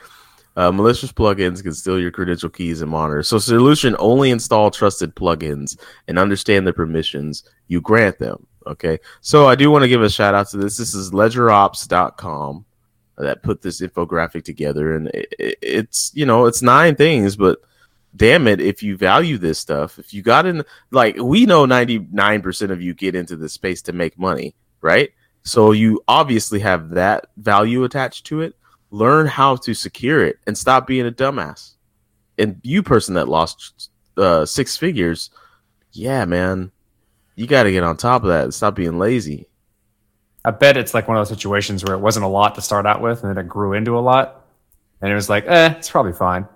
Speaker 4: uh, malicious plugins can steal your credential keys and monitors. So, solution only install trusted plugins and understand the permissions you grant them. Okay, so I do want to give a shout out to this. This is ledgerops.com that put this infographic together, and it, it- it's you know it's nine things, but damn it, if you value this stuff, if you got in, like we know, ninety nine percent of you get into this space to make money, right? So you obviously have that value attached to it. Learn how to secure it and stop being a dumbass. And you, person that lost uh, six figures, yeah, man, you got to get on top of that and stop being lazy.
Speaker 5: I bet it's like one of those situations where it wasn't a lot to start out with, and then it grew into a lot, and it was like, eh, it's probably fine.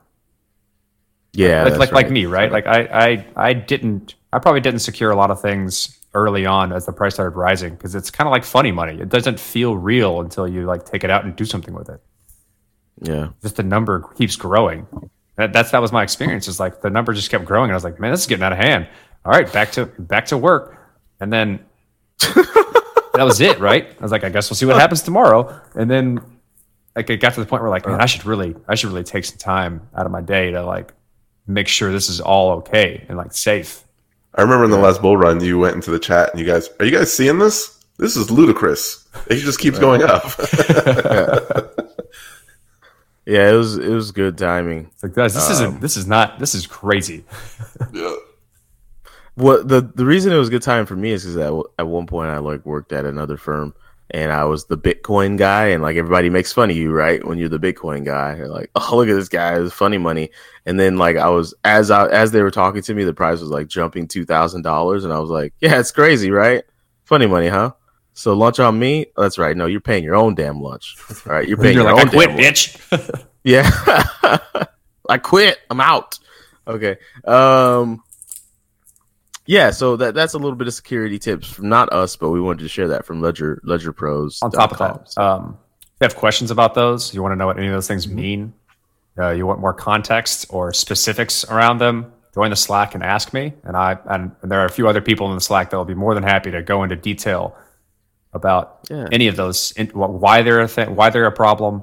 Speaker 4: Yeah,
Speaker 5: like like, like me, right? Like I, I I didn't I probably didn't secure a lot of things early on as the price started rising because it's kind of like funny money. It doesn't feel real until you like take it out and do something with it.
Speaker 4: Yeah.
Speaker 5: Just the number keeps growing. That, that's that was my experience. Is like the number just kept growing, and I was like, man, this is getting out of hand. All right, back to back to work, and then that was it, right? I was like, I guess we'll see what happens tomorrow, and then like it got to the point where like, man, I should really, I should really take some time out of my day to like make sure this is all okay and like safe.
Speaker 3: I remember in the last bull run, you went into the chat and you guys, are you guys seeing this? This is ludicrous. It just keeps going up.
Speaker 4: Yeah, it was it was good timing.
Speaker 5: It's like, guys, this isn't, um, this is not, this is crazy.
Speaker 3: yeah.
Speaker 4: What the the reason it was good time for me is because at, at one point I like worked at another firm and I was the Bitcoin guy and like everybody makes fun of you right when you're the Bitcoin guy. You're like, oh look at this guy, it's funny money. And then like I was as I as they were talking to me, the price was like jumping two thousand dollars, and I was like, yeah, it's crazy, right? Funny money, huh? So lunch on me? Oh, that's right. No, you're paying your own damn lunch. All right, you're paying
Speaker 5: You're
Speaker 4: your
Speaker 5: like,
Speaker 4: own
Speaker 5: I quit, bitch.
Speaker 4: Yeah. I quit. I'm out. Okay. Um yeah, so that that's a little bit of security tips from not us, but we wanted to share that from Ledger Ledger Pros.
Speaker 5: On top of that, um, if you have questions about those, you want to know what any of those things mean, uh, you want more context or specifics around them, join the Slack and ask me. And I and there are a few other people in the Slack that will be more than happy to go into detail about
Speaker 4: Yeah.
Speaker 5: any of those, in, why they're a thing, why they're a problem,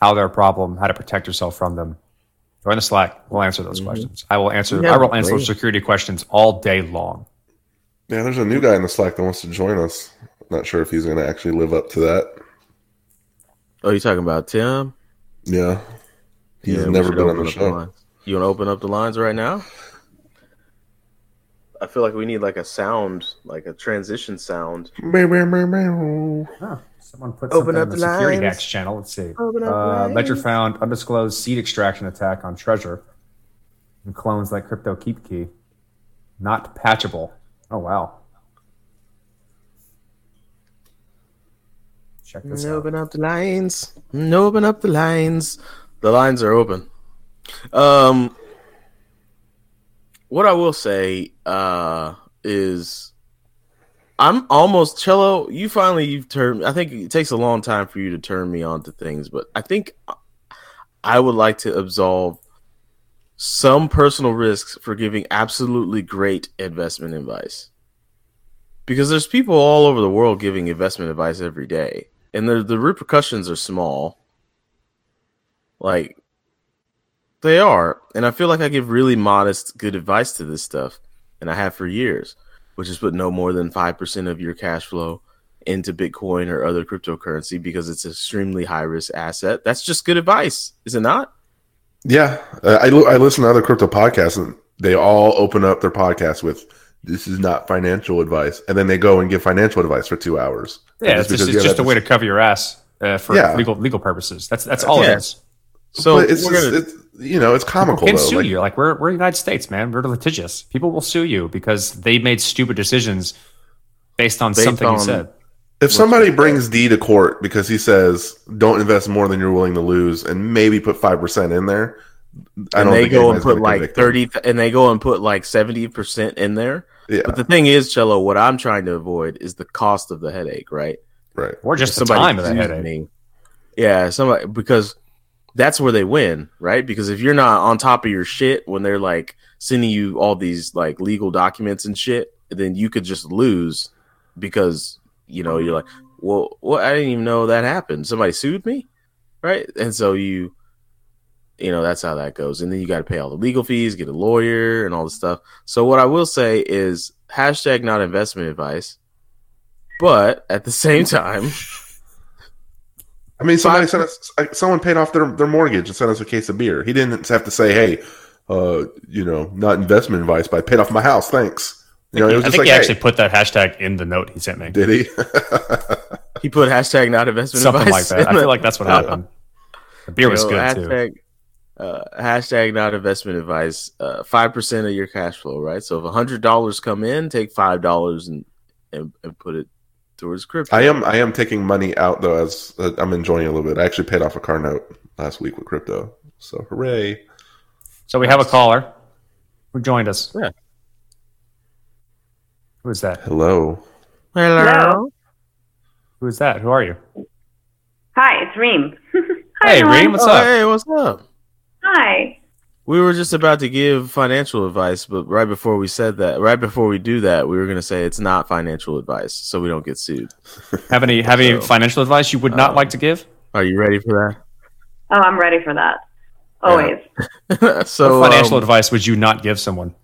Speaker 5: how they're a problem, how to protect yourself from them. Join the Slack. We'll answer those mm-hmm. questions. I will answer.
Speaker 4: Yeah,
Speaker 5: I will answer those security questions all day long.
Speaker 3: Yeah, there's a new guy in the Slack that wants to join us. Not sure if he's going to actually live up to that.
Speaker 4: Oh, you talking about Tim?
Speaker 3: Yeah. He's
Speaker 4: Yeah,
Speaker 3: never been on the show.
Speaker 4: lines. You want to open up the lines right now? I feel like we need like a sound, like a transition sound.
Speaker 3: Meow, meow, meow, meow.
Speaker 5: Huh. Someone put
Speaker 4: Open
Speaker 5: something
Speaker 4: up
Speaker 5: in the
Speaker 4: the
Speaker 5: security
Speaker 4: lines.
Speaker 5: hacks channel. Let's see.
Speaker 4: Open up
Speaker 5: Uh,
Speaker 4: lines.
Speaker 5: Ledger found undisclosed seed extraction attack on Trezor and clones like Crypto KeepKey. Not patchable. Oh wow. Check this out.
Speaker 4: Open up the lines. Open up the lines. The lines are open. Um, what I will say uh, is, I'm almost cello. You finally you've turned. I think it takes a long time for you to turn me on to things, but I think I would like to absolve some personal risks for giving absolutely great investment advice. Because there's people all over the world giving investment advice every day, and the the repercussions are small. Like they are, and I feel like I give really modest, good advice to this stuff, and I have for years, which is put no more than five percent of your cash flow into Bitcoin or other cryptocurrency because it's an extremely high risk asset. That's just good advice, is it not?
Speaker 3: Yeah. Uh, I, I listen to other crypto podcasts and they all open up their podcast with, this is not financial advice. And then they go and give financial advice for two hours.
Speaker 5: Yeah, it's just, it's
Speaker 3: yeah,
Speaker 5: just a way to cover your ass uh, for
Speaker 3: Yeah.
Speaker 5: legal legal purposes. That's that's all
Speaker 4: Yeah.
Speaker 5: it is.
Speaker 4: So
Speaker 3: but it's, just,
Speaker 4: gonna-
Speaker 3: it's, you know, it's comical
Speaker 5: People can
Speaker 3: though.
Speaker 5: sue
Speaker 3: Like,
Speaker 5: you. Like we're we're the United States, man. We're litigious. People will sue you because they made stupid decisions based on
Speaker 4: Based
Speaker 5: something
Speaker 4: on-
Speaker 5: you said.
Speaker 3: If somebody brings D to court because he says don't invest more than you're willing to lose and maybe put five percent in there, I
Speaker 4: and
Speaker 3: don't
Speaker 4: they
Speaker 3: think
Speaker 4: go and put like
Speaker 3: convict him.
Speaker 4: thirty, and they go and put like seventy percent in there.
Speaker 3: Yeah,
Speaker 4: But the thing is, Cello, what I'm trying to avoid is the cost of the headache, right?
Speaker 3: right.
Speaker 5: Or just the
Speaker 4: Somebody
Speaker 5: time of the
Speaker 4: sues
Speaker 5: headache.
Speaker 4: me. Yeah, somebody because that's where they win, right? Because if you're not on top of your shit when they're like sending you all these like legal documents and shit, then you could just lose because you know you're like, well, what? I didn't even know that happened. Somebody sued me, right? And so you, you know, that's how that goes. And then you got to pay all the legal fees, get a lawyer, and all this stuff. So what I will say is hashtag not investment advice, but at the same time.
Speaker 3: I mean, somebody sent us. Someone paid off their, their mortgage and sent us a case of beer. He didn't have to say, "Hey, uh, you know, not investment advice, but I paid off my house. Thanks." You know, it was
Speaker 5: I
Speaker 3: just
Speaker 5: think
Speaker 3: like,
Speaker 5: he
Speaker 3: hey,
Speaker 5: actually put that hashtag in the note he sent me.
Speaker 3: did he?
Speaker 4: He put hashtag not investment
Speaker 5: Something like
Speaker 4: advice.
Speaker 5: that. I feel like that's what happened. The beer was
Speaker 4: know,
Speaker 5: good too.
Speaker 4: hashtag, Uh, hashtag not investment advice. uh, Five percent of your cash flow, right? So if a hundred dollars come in, take five dollars and, and and put it towards crypto.
Speaker 3: I am. I am taking money out though, as uh, I'm enjoying it a little bit. I actually paid off a car note last week with crypto, so hooray!
Speaker 5: So we have a caller who joined us.
Speaker 4: Yeah.
Speaker 5: Who is that?
Speaker 3: Hello.
Speaker 6: Hello.
Speaker 5: Who is that? Who are you?
Speaker 6: Hi, it's Reem. Hi,
Speaker 5: Hey,
Speaker 6: everyone.
Speaker 5: Reem, what's
Speaker 4: oh,
Speaker 5: up?
Speaker 4: hey, what's up?
Speaker 6: Hi.
Speaker 4: We were just about to give financial advice, but right before we said that, right before we do that, we were going to say it's not financial advice, so we don't get sued.
Speaker 5: Have any have any financial advice you would not
Speaker 4: um,
Speaker 5: like to give?
Speaker 4: Are you ready for that?
Speaker 6: Oh, I'm ready for that. Always.
Speaker 4: that? so,
Speaker 5: what financial
Speaker 4: um,
Speaker 5: advice would you not give someone?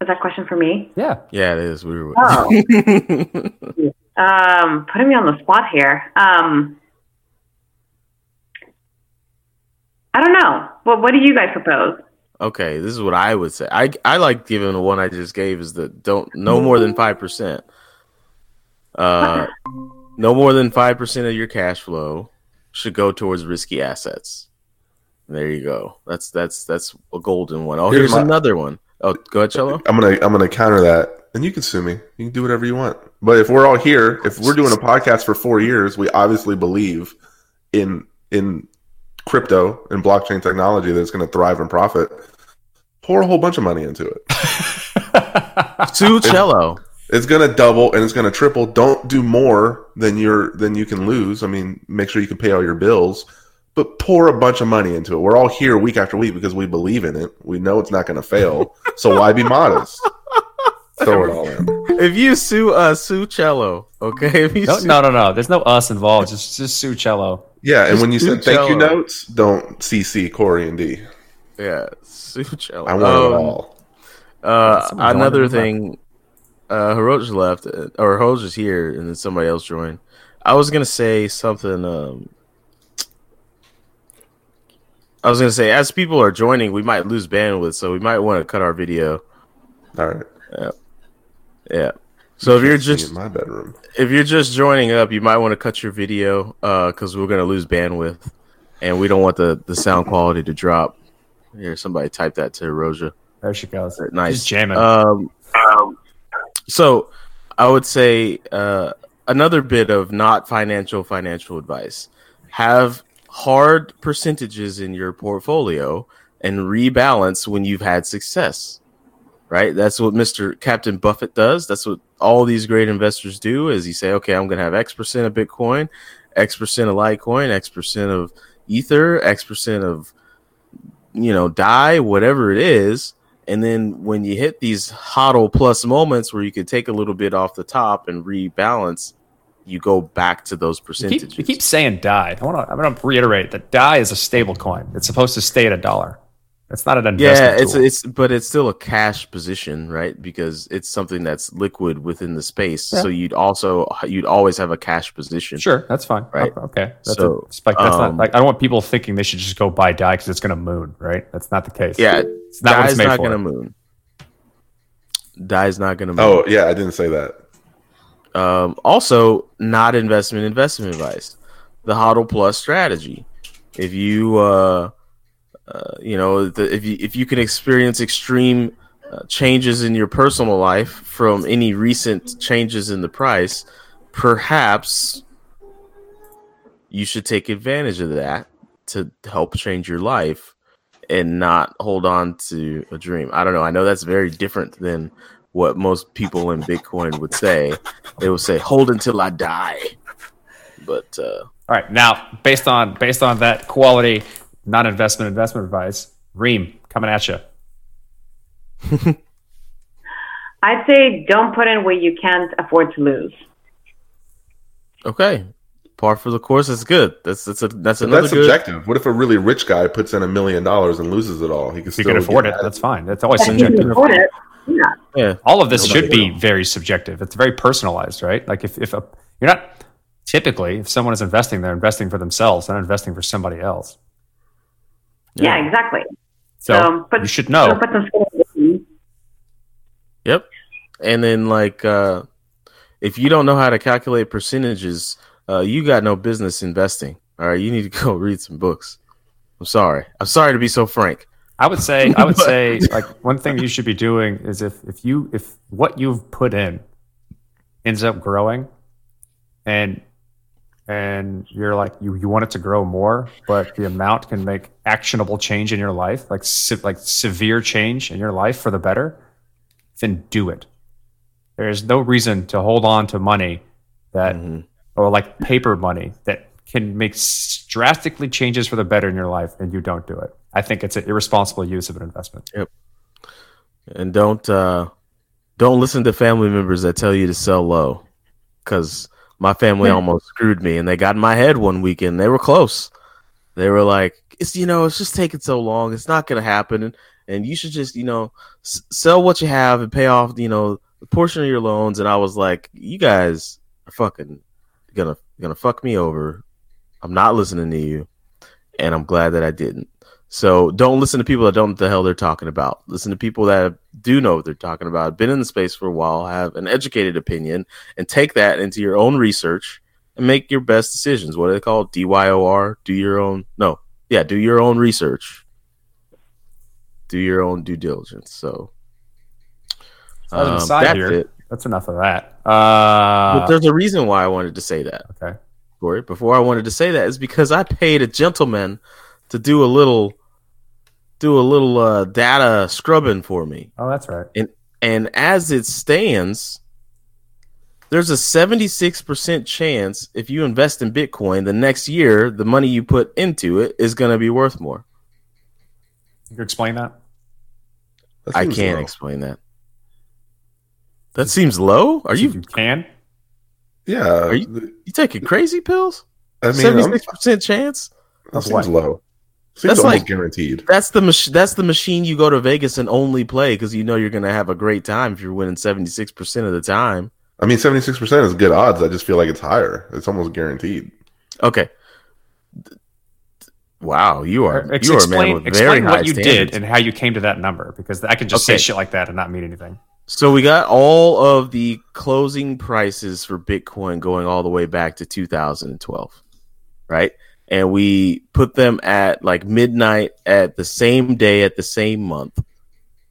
Speaker 6: Is that question for me?
Speaker 5: Yeah.
Speaker 4: yeah, it is. We were.
Speaker 6: Oh. Um, putting me on the spot here. Um, I don't know. Well, what do you guys propose?
Speaker 4: Okay, this is what I would say. I I like giving the one I just gave is the don't no more than five percent. Uh, no more than five percent of your cash flow should go towards risky assets. There you go. That's that's that's a golden one. Oh,
Speaker 3: Here's
Speaker 4: here's,
Speaker 3: my-
Speaker 4: another one. Oh, go ahead, Cello.
Speaker 3: I'm gonna I'm gonna counter that, and you can sue me. You can do whatever you want. But if we're all here, if we're doing a podcast for four years, we obviously believe in in crypto and blockchain technology that's going to thrive and profit. Pour a whole bunch of money into it.
Speaker 4: Sue Cello.
Speaker 3: It's going to double and it's going to triple. Don't do more than you're than you can lose. I mean, make sure you can pay all your bills, but pour a bunch of money into it. We're all here week after week because we believe in it. We know it's not going to fail. so why be modest? Throw it all in.
Speaker 4: If you sue uh sue Cello, okay? If you
Speaker 5: no,
Speaker 4: sue-
Speaker 5: no, no, no. There's no us involved. Just just sue Cello.
Speaker 3: Yeah, and when you
Speaker 4: do
Speaker 3: send thank you notes, don't CC Corey and D.
Speaker 4: yeah, sue Cello.
Speaker 3: I want it
Speaker 4: Um,
Speaker 3: all.
Speaker 4: Uh, another thing, uh, Hiroji left, uh, or Hiroji's here, and then somebody else joined. I was gonna say something. Um, I was gonna say, as people are joining, we might lose bandwidth, so we might want to cut our video.
Speaker 3: All right.
Speaker 4: Yeah. Yeah. So if you're just
Speaker 3: in my bedroom.
Speaker 4: if you're just joining up, you might want to cut your video because we're gonna lose bandwidth, and we don't want the the sound quality to drop. Here, somebody type that to Hiroji.
Speaker 5: There she goes.
Speaker 4: Nice.
Speaker 5: She's jamming.
Speaker 4: Um, so I would say uh, another bit of not financial financial advice: have hard percentages in your portfolio and rebalance when you've had success. Right, that's what Mr. Captain Buffett does. That's what all these great investors do. Is he say, okay, I'm going to have X percent of Bitcoin, X percent of Litecoin, X percent of Ether, X percent of you know DAI, whatever it is, and then when you hit these hodl plus moments where you could take a little bit off the top and rebalance, you go back to those
Speaker 5: you,
Speaker 4: percentages.
Speaker 5: keep, you keep saying DAI. I want to. I'm going to reiterate that DAI is a stable coin. It's supposed to stay at a dollar. It's not an investment.
Speaker 4: yeah, it's
Speaker 5: tool.
Speaker 4: it's but it's still a cash position, right? Because it's something that's liquid within the space.
Speaker 5: Yeah.
Speaker 4: So you'd also you'd always have a cash position.
Speaker 5: Sure, that's fine.
Speaker 4: Right.
Speaker 5: Okay. That's
Speaker 4: So,
Speaker 5: a, it's like, that's
Speaker 4: um,
Speaker 5: not like I don't want people thinking they should just go buy DAI because it's going to moon. Right. That's not the case.
Speaker 4: Yeah,
Speaker 5: It's not what it's
Speaker 4: DAI's
Speaker 5: made
Speaker 4: not
Speaker 5: for.
Speaker 4: gonna moon. DAI's not gonna moon.
Speaker 3: Oh yeah, I didn't say that.
Speaker 4: Um, also, not investment investment advice. The HODL Plus strategy. If you, uh, uh, you know, the, if you if you can experience extreme uh, changes in your personal life from any recent changes in the price, perhaps you should take advantage of that to help change your life and not hold on to a dream. I don't know. I know that's very different than what most people in Bitcoin would say. They would say, "Hold until I die." But uh,
Speaker 5: All right. Now, based on based on that quality, non investment investment advice, Reem coming at you.
Speaker 6: I'd say don't put in where you can't afford to lose.
Speaker 4: okay, par for the course is good. That's that's a that's
Speaker 3: But
Speaker 4: another
Speaker 3: that's
Speaker 4: good.
Speaker 3: subjective. What if a really rich guy puts in a million dollars and loses it all? He can
Speaker 5: If you
Speaker 3: still
Speaker 5: can afford
Speaker 3: get
Speaker 5: it,
Speaker 3: that.
Speaker 5: that's fine. That's always
Speaker 6: If you can
Speaker 5: subjective.
Speaker 6: afford it, yeah.
Speaker 4: Yeah,
Speaker 5: All of this
Speaker 3: Nobody
Speaker 5: should be
Speaker 3: will.
Speaker 5: very subjective. It's very personalized, right? Like if, if a, you're not typically, if someone is investing, they're investing for themselves, they're not investing for somebody else.
Speaker 6: Yeah, exactly.
Speaker 5: So
Speaker 6: So, but
Speaker 5: you should
Speaker 6: So
Speaker 5: know.
Speaker 6: put some skin in the game.
Speaker 4: Yep. And then like uh if you don't know how to calculate percentages, uh you got no business investing. All right, you need to go read some books. I'm sorry. I'm sorry to be so frank.
Speaker 5: I would say, I would say, like one thing you should be doing is if if you if what you've put in ends up growing, and and you're like you, you want it to grow more, but the amount can make actionable change in your life, like se- like severe change in your life for the better, then do it. There is no reason to hold on to money that
Speaker 4: Mhm.
Speaker 5: or like paper money that can make s- drastically changes for the better in your life and you don't do it. I think it's an irresponsible use of an investment. Yep.
Speaker 4: And don't uh don't listen to family members that tell you to sell low because my family hmm. almost screwed me and they got in my head one weekend. They were close. They were like it's you know it's just taking so long. It's not gonna happen and, and you should just you know s- sell what you have and pay off you know a portion of your loans. And i was like you guys are fucking gonna gonna fuck me over. I'm not listening to you and i'm glad that i didn't so don't listen to people that don't know what the hell they're talking about. Listen to people that do know what they're talking about, been in the space for a while, have an educated opinion, and take that into your own research and make your best decisions. What do they call? DYOR? Do your own no. Yeah, do your own research. Do your own due diligence. So
Speaker 5: So as an
Speaker 4: um, that's
Speaker 5: here-
Speaker 4: it.
Speaker 5: That's enough of that. Uh,
Speaker 4: But there's a reason why I wanted to say that.
Speaker 5: okay.
Speaker 4: Corey, before I wanted to say that is because I paid a gentleman to do a little do a little uh, data scrubbing for me.
Speaker 5: Oh, that's right.
Speaker 4: And and as it stands, there's a 76% chance if you invest in Bitcoin, the next year, the money you put into it is going to be worth more.
Speaker 5: You can explain that?
Speaker 3: That
Speaker 4: I can't
Speaker 3: low.
Speaker 4: explain that. That seems low. Are you
Speaker 5: you can?
Speaker 3: Yeah,
Speaker 4: Are you you taking crazy pills?
Speaker 3: I mean, I'm-
Speaker 4: 76% chance?
Speaker 3: that seems
Speaker 5: what?
Speaker 3: low. Seems
Speaker 4: That's
Speaker 3: almost
Speaker 4: like-
Speaker 3: guaranteed.
Speaker 4: That's the mach- that's the machine you go to Vegas and only play because you know you're going to have a great time if you're winning 76% of the time.
Speaker 3: I mean, seventy six percent is good odds. I just feel like it's higher. It's almost guaranteed.
Speaker 4: Okay. Wow, you are
Speaker 5: Ex-
Speaker 4: you are a man
Speaker 5: explain
Speaker 4: with very
Speaker 5: explain
Speaker 4: high
Speaker 5: what you
Speaker 4: standards.
Speaker 5: did and how you came to that number because I can just say shit like that and not mean anything.
Speaker 4: So we got all of the closing prices for Bitcoin going all the way back to 2012, right? And we put them at like midnight at the same day at the same month,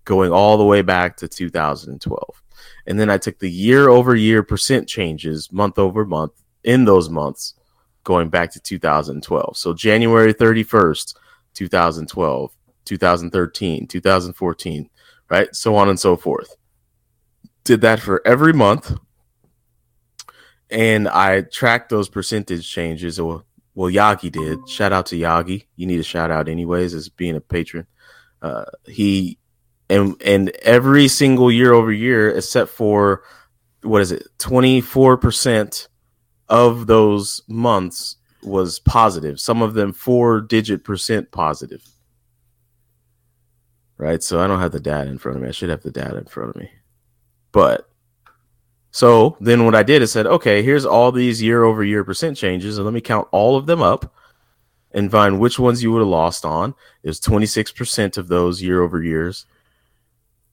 Speaker 4: going all the way back to 2012. And then I took the year over year percent changes month over month in those months going back to 2012. So January 31st, 2012, 2013, 2014, right? So on and so forth did that for every month and i tracked those percentage changes or well yagi did. Shout out to yagi. You need a shout out anyways as being a patron. Uh, he and and every single year over year except for what is it 24% of those months was positive. Some of them four digit percent positive. Right? So i don't have the data in front of me. I should have the data in front of me. But so then what I did is said, okay, here's all these year over year percent changes, and let me count all of them up and find which ones you would have lost on. There's 26% of those year over years.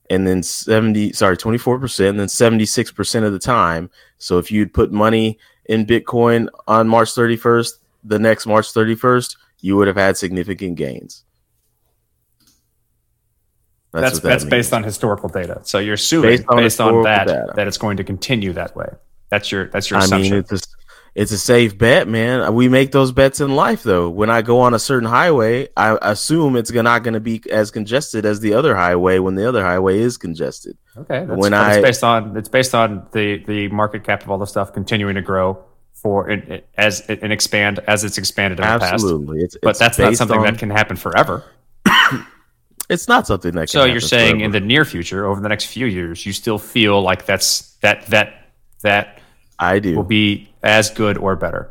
Speaker 4: And then 70, sorry, 24%, and then 76% of the time. So if you'd put money in Bitcoin on March 31st, the next March 31st, you would have had significant gains.
Speaker 5: That's
Speaker 4: what that
Speaker 5: that's,
Speaker 4: means.
Speaker 5: based on historical data. So you're assuming
Speaker 4: Based
Speaker 5: based
Speaker 4: on
Speaker 5: on, that
Speaker 4: data.
Speaker 5: that it's going to continue that way. That's your that's your
Speaker 4: I
Speaker 5: assumption.
Speaker 4: mean, it's a, it's a safe bet, man. We make those bets in life, though. When I go on a certain highway, I assume it's not going to be as congested as the other highway when the other highway is congested.
Speaker 5: okay, that's,
Speaker 4: when
Speaker 5: but
Speaker 4: I-
Speaker 5: it's based on it's based on the the market cap of all the stuff continuing to grow for it, it- as and expand as it's expanded in the past.
Speaker 4: Absolutely,
Speaker 5: But
Speaker 4: it's
Speaker 5: that's not something
Speaker 4: on-
Speaker 5: that can happen forever.
Speaker 4: It's not something that. Can
Speaker 5: So you're saying
Speaker 4: forever.
Speaker 5: in the near future, over the next few years, you still feel like that's that that that
Speaker 4: I do.
Speaker 5: will be as good or better.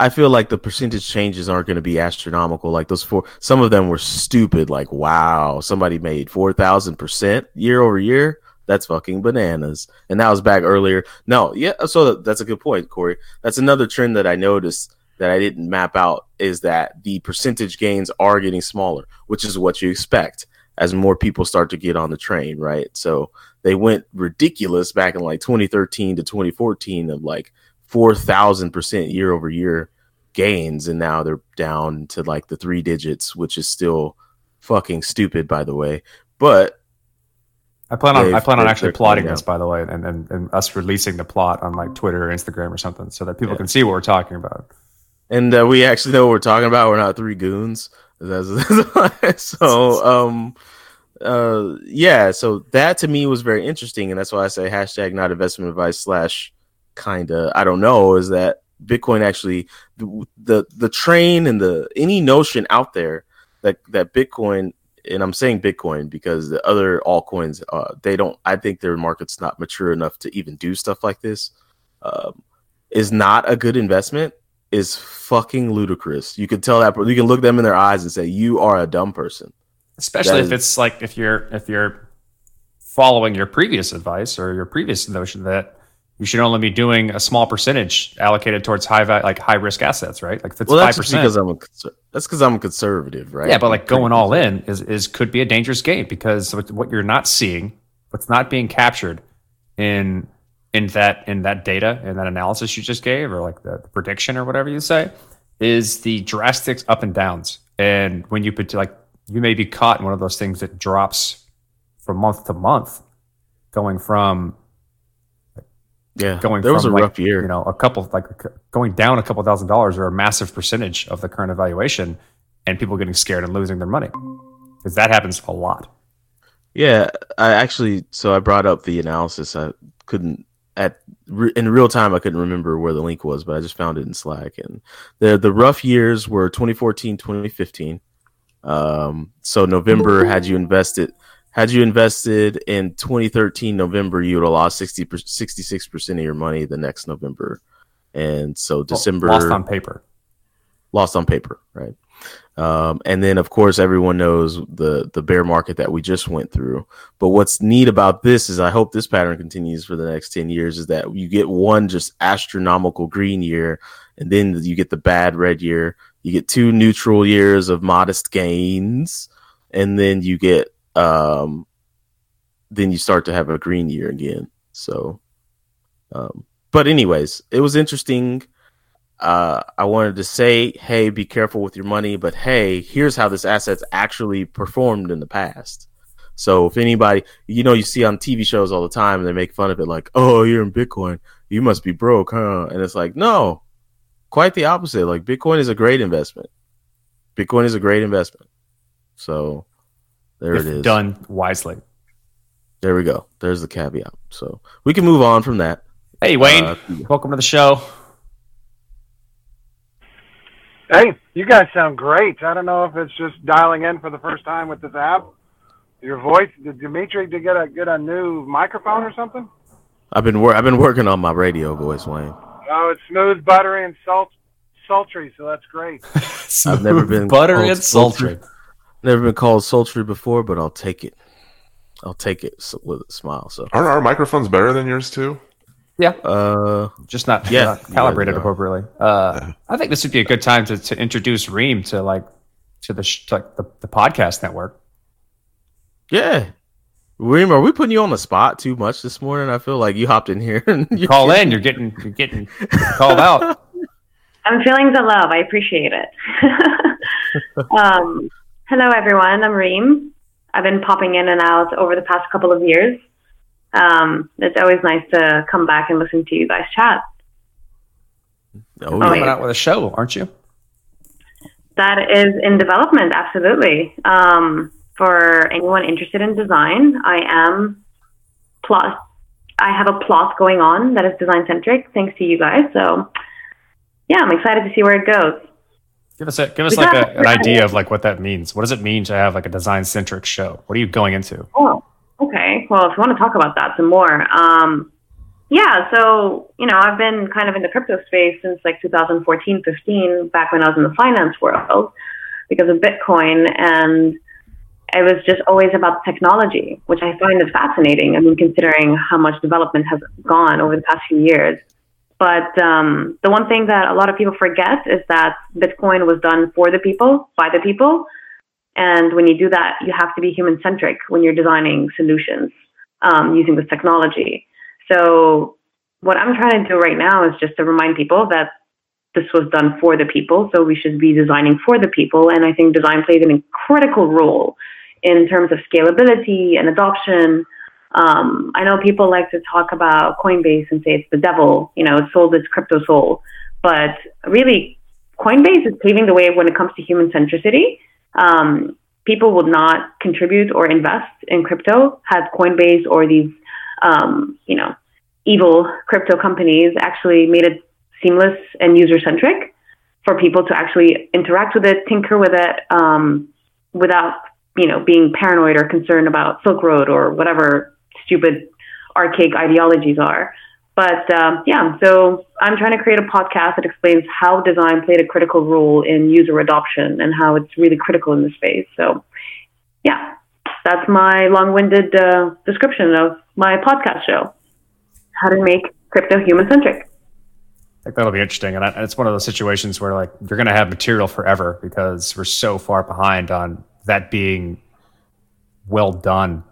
Speaker 4: I feel like the percentage changes aren't going to be astronomical. Like those four, some of them were stupid. Like, wow, somebody made 4,000% year over year. That's fucking bananas. And that was back earlier. No, yeah. So that's a good point, Corey. That's another trend that I noticed that I didn't map out is that the percentage gains are getting smaller, which is what you expect as more people start to get on the train, right? So they went ridiculous back in like 2013 to 2014 of like 4,000% year over year gains. And now they're down to like the three digits, which is still fucking stupid, by the way. But
Speaker 5: I plan on I plan on actually plotting this, by the way, and, and, and us releasing the plot on like Twitter or Instagram or something, so that people can see what we're talking about.
Speaker 4: And uh, we actually know what we're talking about. We're not three goons. So, um, uh, yeah. So that to me was very interesting, and that's why I say hashtag not investment advice slash kinda. I don't know. Is that Bitcoin actually the the, the train and the any notion out there that that Bitcoin and I'm saying Bitcoin because the other altcoins uh, they don't. I think their market's not mature enough to even do stuff like this. Um, is not a good investment is fucking ludicrous. You can tell that you can look them in their eyes and say you are a dumb person.
Speaker 5: Especially
Speaker 4: That
Speaker 5: if
Speaker 4: is-
Speaker 5: it's like if you're if you're following your previous advice or your previous notion that you should only be doing a small percentage allocated towards high value, like high risk assets, right? Like if it's
Speaker 4: Well,
Speaker 5: five
Speaker 4: that's just
Speaker 5: percent.
Speaker 4: because I'm a that's because I'm a conservative, right?
Speaker 5: Yeah, but like going all in is, is could be a dangerous game because what you're not seeing, what's not being captured in in that in that data and that analysis you just gave, or like the, the prediction or whatever you say, is the drastic up and downs. And when you put like you may be caught in one of those things that drops from month to month, going from
Speaker 4: yeah,
Speaker 5: going
Speaker 4: there was a
Speaker 5: like,
Speaker 4: rough year.
Speaker 5: You know, a couple like going down a couple thousand dollars or a massive percentage of the current evaluation, and people getting scared and losing their money because that happens a lot.
Speaker 4: Yeah, I actually so I brought up the analysis. I couldn't re- in real time I couldn't remember where the link was, but I just found it in Slack. And the the rough years were 2014, 2015. Um, so November had you invested had you invested in 2013 November, you would have lost 60 66 percent of your money the next November. And so December
Speaker 5: lost on paper.
Speaker 4: lost on paper, right? Um, and then, of course, everyone knows the the bear market that we just went through. But what's neat about this is, I hope this pattern continues for the next ten years. Is that you get one just astronomical green year, and then you get the bad red year. You get two neutral years of modest gains, and then you get um, then you start to have a green year again. So, um, but anyways, it was interesting uh, I wanted to say, hey, be careful with your money, but hey, here's how this asset's actually performed in the past. So if anybody, you know, you see on TV shows all the time, and they make fun of it, like, oh, you're in Bitcoin, you must be broke, huh? And it's like, no, quite the opposite. Like Bitcoin is a great investment. Bitcoin is a great investment. So there
Speaker 5: if
Speaker 4: it is.
Speaker 5: done wisely.
Speaker 4: There we go. There's the caveat. So we can move on from that.
Speaker 5: Hey Wayne,
Speaker 4: Uh,
Speaker 5: welcome to the show.
Speaker 7: Hey, you guys sound great. I don't know if it's just dialing in for the first time with this app. Your voice, did Dimitri to get a get a new microphone or something?
Speaker 4: I've been wor- I've been working on my radio voice, Wayne.
Speaker 7: Oh, it's smooth, buttery, and salt sultry, so that's great.
Speaker 4: I've never been
Speaker 5: buttery
Speaker 4: called
Speaker 5: and sultry.
Speaker 4: Never been called sultry before, but I'll take it. I'll take it with a smile. So,
Speaker 3: Aren't our microphones better than yours too?
Speaker 5: Yeah,
Speaker 4: uh,
Speaker 5: just not,
Speaker 4: Yeah.
Speaker 5: not calibrated
Speaker 4: Yeah, they
Speaker 5: appropriately. Uh, I think this would be a good time to, to introduce Reem to like to the sh- to, like the, the podcast network.
Speaker 4: yeah. Reem, are we putting you on the spot too much this morning? I feel like you hopped in here and you
Speaker 5: Call in, you're getting you're getting called out.
Speaker 6: I'm feeling the love. I appreciate it. um, hello, everyone. I'm Reem. I've been popping in and out over the past couple of years. Um, it's always nice to come back and listen to you guys chat.
Speaker 4: Oh,
Speaker 5: Coming out with a show, aren't you?
Speaker 6: That is in development, absolutely. Um, for anyone interested in design, I am plot. I have a plot going on that is design centric, thanks to you guys. So, yeah, I'm excited to see where it goes.
Speaker 5: Give us a give us
Speaker 6: We
Speaker 5: like a, an idea of like what that means. What does it mean to have like a design centric show? What are you going into?
Speaker 6: Oh, okay. Well, if you want to talk about that some more, um, yeah. So you know, I've been kind of in the crypto space since like 2014, 15, back when I was in the finance world, because of Bitcoin, and it was just always about technology, which I find is fascinating. I mean, considering how much development has gone over the past few years. But um, the one thing that a lot of people forget is that Bitcoin was done for the people, by the people. And when you do that, you have to be human centric when you're designing solutions um, using this technology. So, what I'm trying to do right now is just to remind people that this was done for the people. So, we should be designing for the people. And I think design plays an critical role in terms of scalability and adoption Um, I know people like to talk about Coinbase and say it's the devil, you know, it sold its crypto soul. But really, Coinbase is paving the way when it comes to human centricity. Um, people would not contribute or invest in crypto had Coinbase or these, um, you know, evil crypto companies actually made it seamless and user centric for people to actually interact with it, tinker with it, um, without you know being paranoid or concerned about Silk Road or whatever stupid archaic ideologies are. But um, yeah, so I'm trying to create a podcast that explains how design played a critical role in user adoption and how it's really critical in the space. So yeah, that's my long-winded uh, description of my podcast show how to make crypto human centric.
Speaker 5: I think that'll be interesting, and, and it's one of those situations where like you're going to have material forever because we're so far behind on that being well done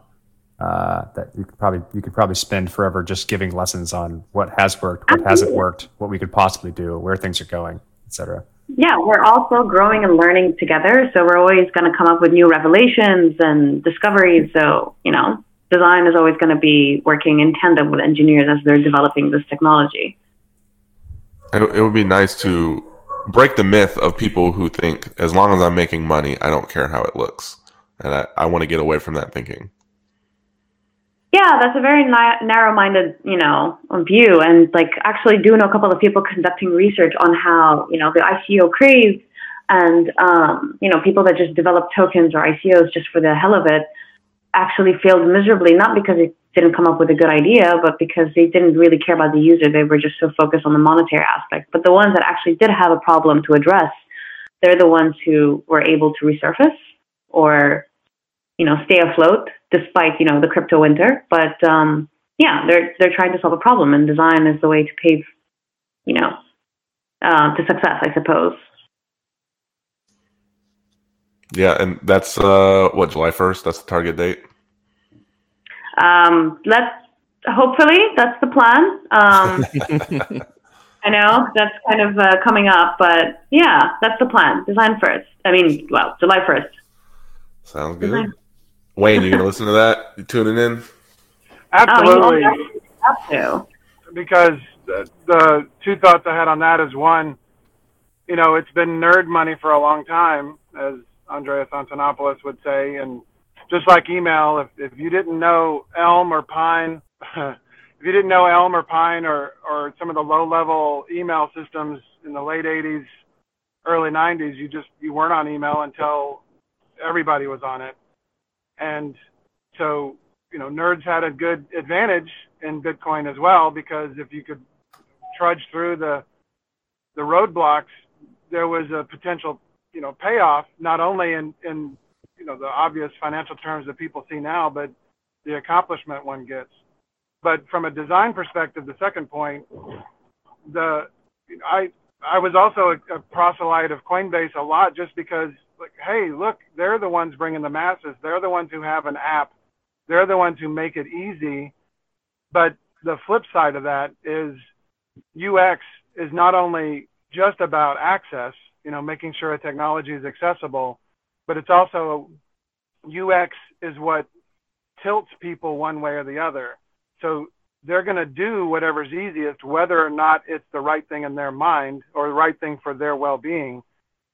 Speaker 5: uh, that you could probably you could probably spend forever just giving lessons on what has worked, what hasn't worked, what we could possibly do, where things are going, etc.
Speaker 6: Yeah, we're also growing and learning together, so we're always going to come up with new revelations and discoveries. So you know, design is always going to be working in tandem with engineers as they're developing this technology.
Speaker 3: It, it would be nice to break the myth of people who think as long as I'm making money, I don't care how it looks, and I, I want to get away from that thinking.
Speaker 6: Yeah, that's a very ni- narrow-minded, you know, view. And like, actually, do know a couple of people conducting research on how, you know, the ICO craze and, um, you know, people that just develop tokens or ICOs just for the hell of it actually failed miserably, not because it didn't come up with a good idea, but because they didn't really care about the user. They were just so focused on the monetary aspect. But the ones that actually did have a problem to address, they're the ones who were able to resurface or, you know, stay afloat despite, you know, the crypto winter. But um, yeah, they're they're trying to solve a problem, and design is the way to pave, you know, uh, to success, I suppose.
Speaker 3: Yeah, and that's uh, what July first. That's the target date.
Speaker 6: Um, let's hopefully that's the plan. Um, I know that's kind of uh, coming up, but yeah, that's the plan. Design first. I mean, well, July first.
Speaker 3: Sounds good. Design. Wayne, you gonna listen to that? You tuning in?
Speaker 7: Absolutely.
Speaker 6: Oh, have to.
Speaker 7: Because the, the two thoughts I had on that is one, you know, it's been nerd money for a long time, as Andreas Antonopoulos would say, and just like email, if, if you didn't know Elm or Pine, if you didn't know Elm or Pine or, or some of the low level email systems in the late 80s, early 90s, you just you weren't on email until everybody was on it. And so, you know, nerds had a good advantage in Bitcoin as well because if you could trudge through the the roadblocks, there was a potential, you know, payoff not only in in you know the obvious financial terms that people see now, but the accomplishment one gets. But from a design perspective, the second point, the I I was also a, a proselyte of Coinbase a lot just because like hey look they're the ones bringing the masses they're the ones who have an app they're the ones who make it easy but the flip side of that is UX is not only just about access you know making sure a technology is accessible but it's also UX is what tilts people one way or the other. So they're going to do whatever's easiest, whether or not it's the right thing in their mind or the right thing for their well being.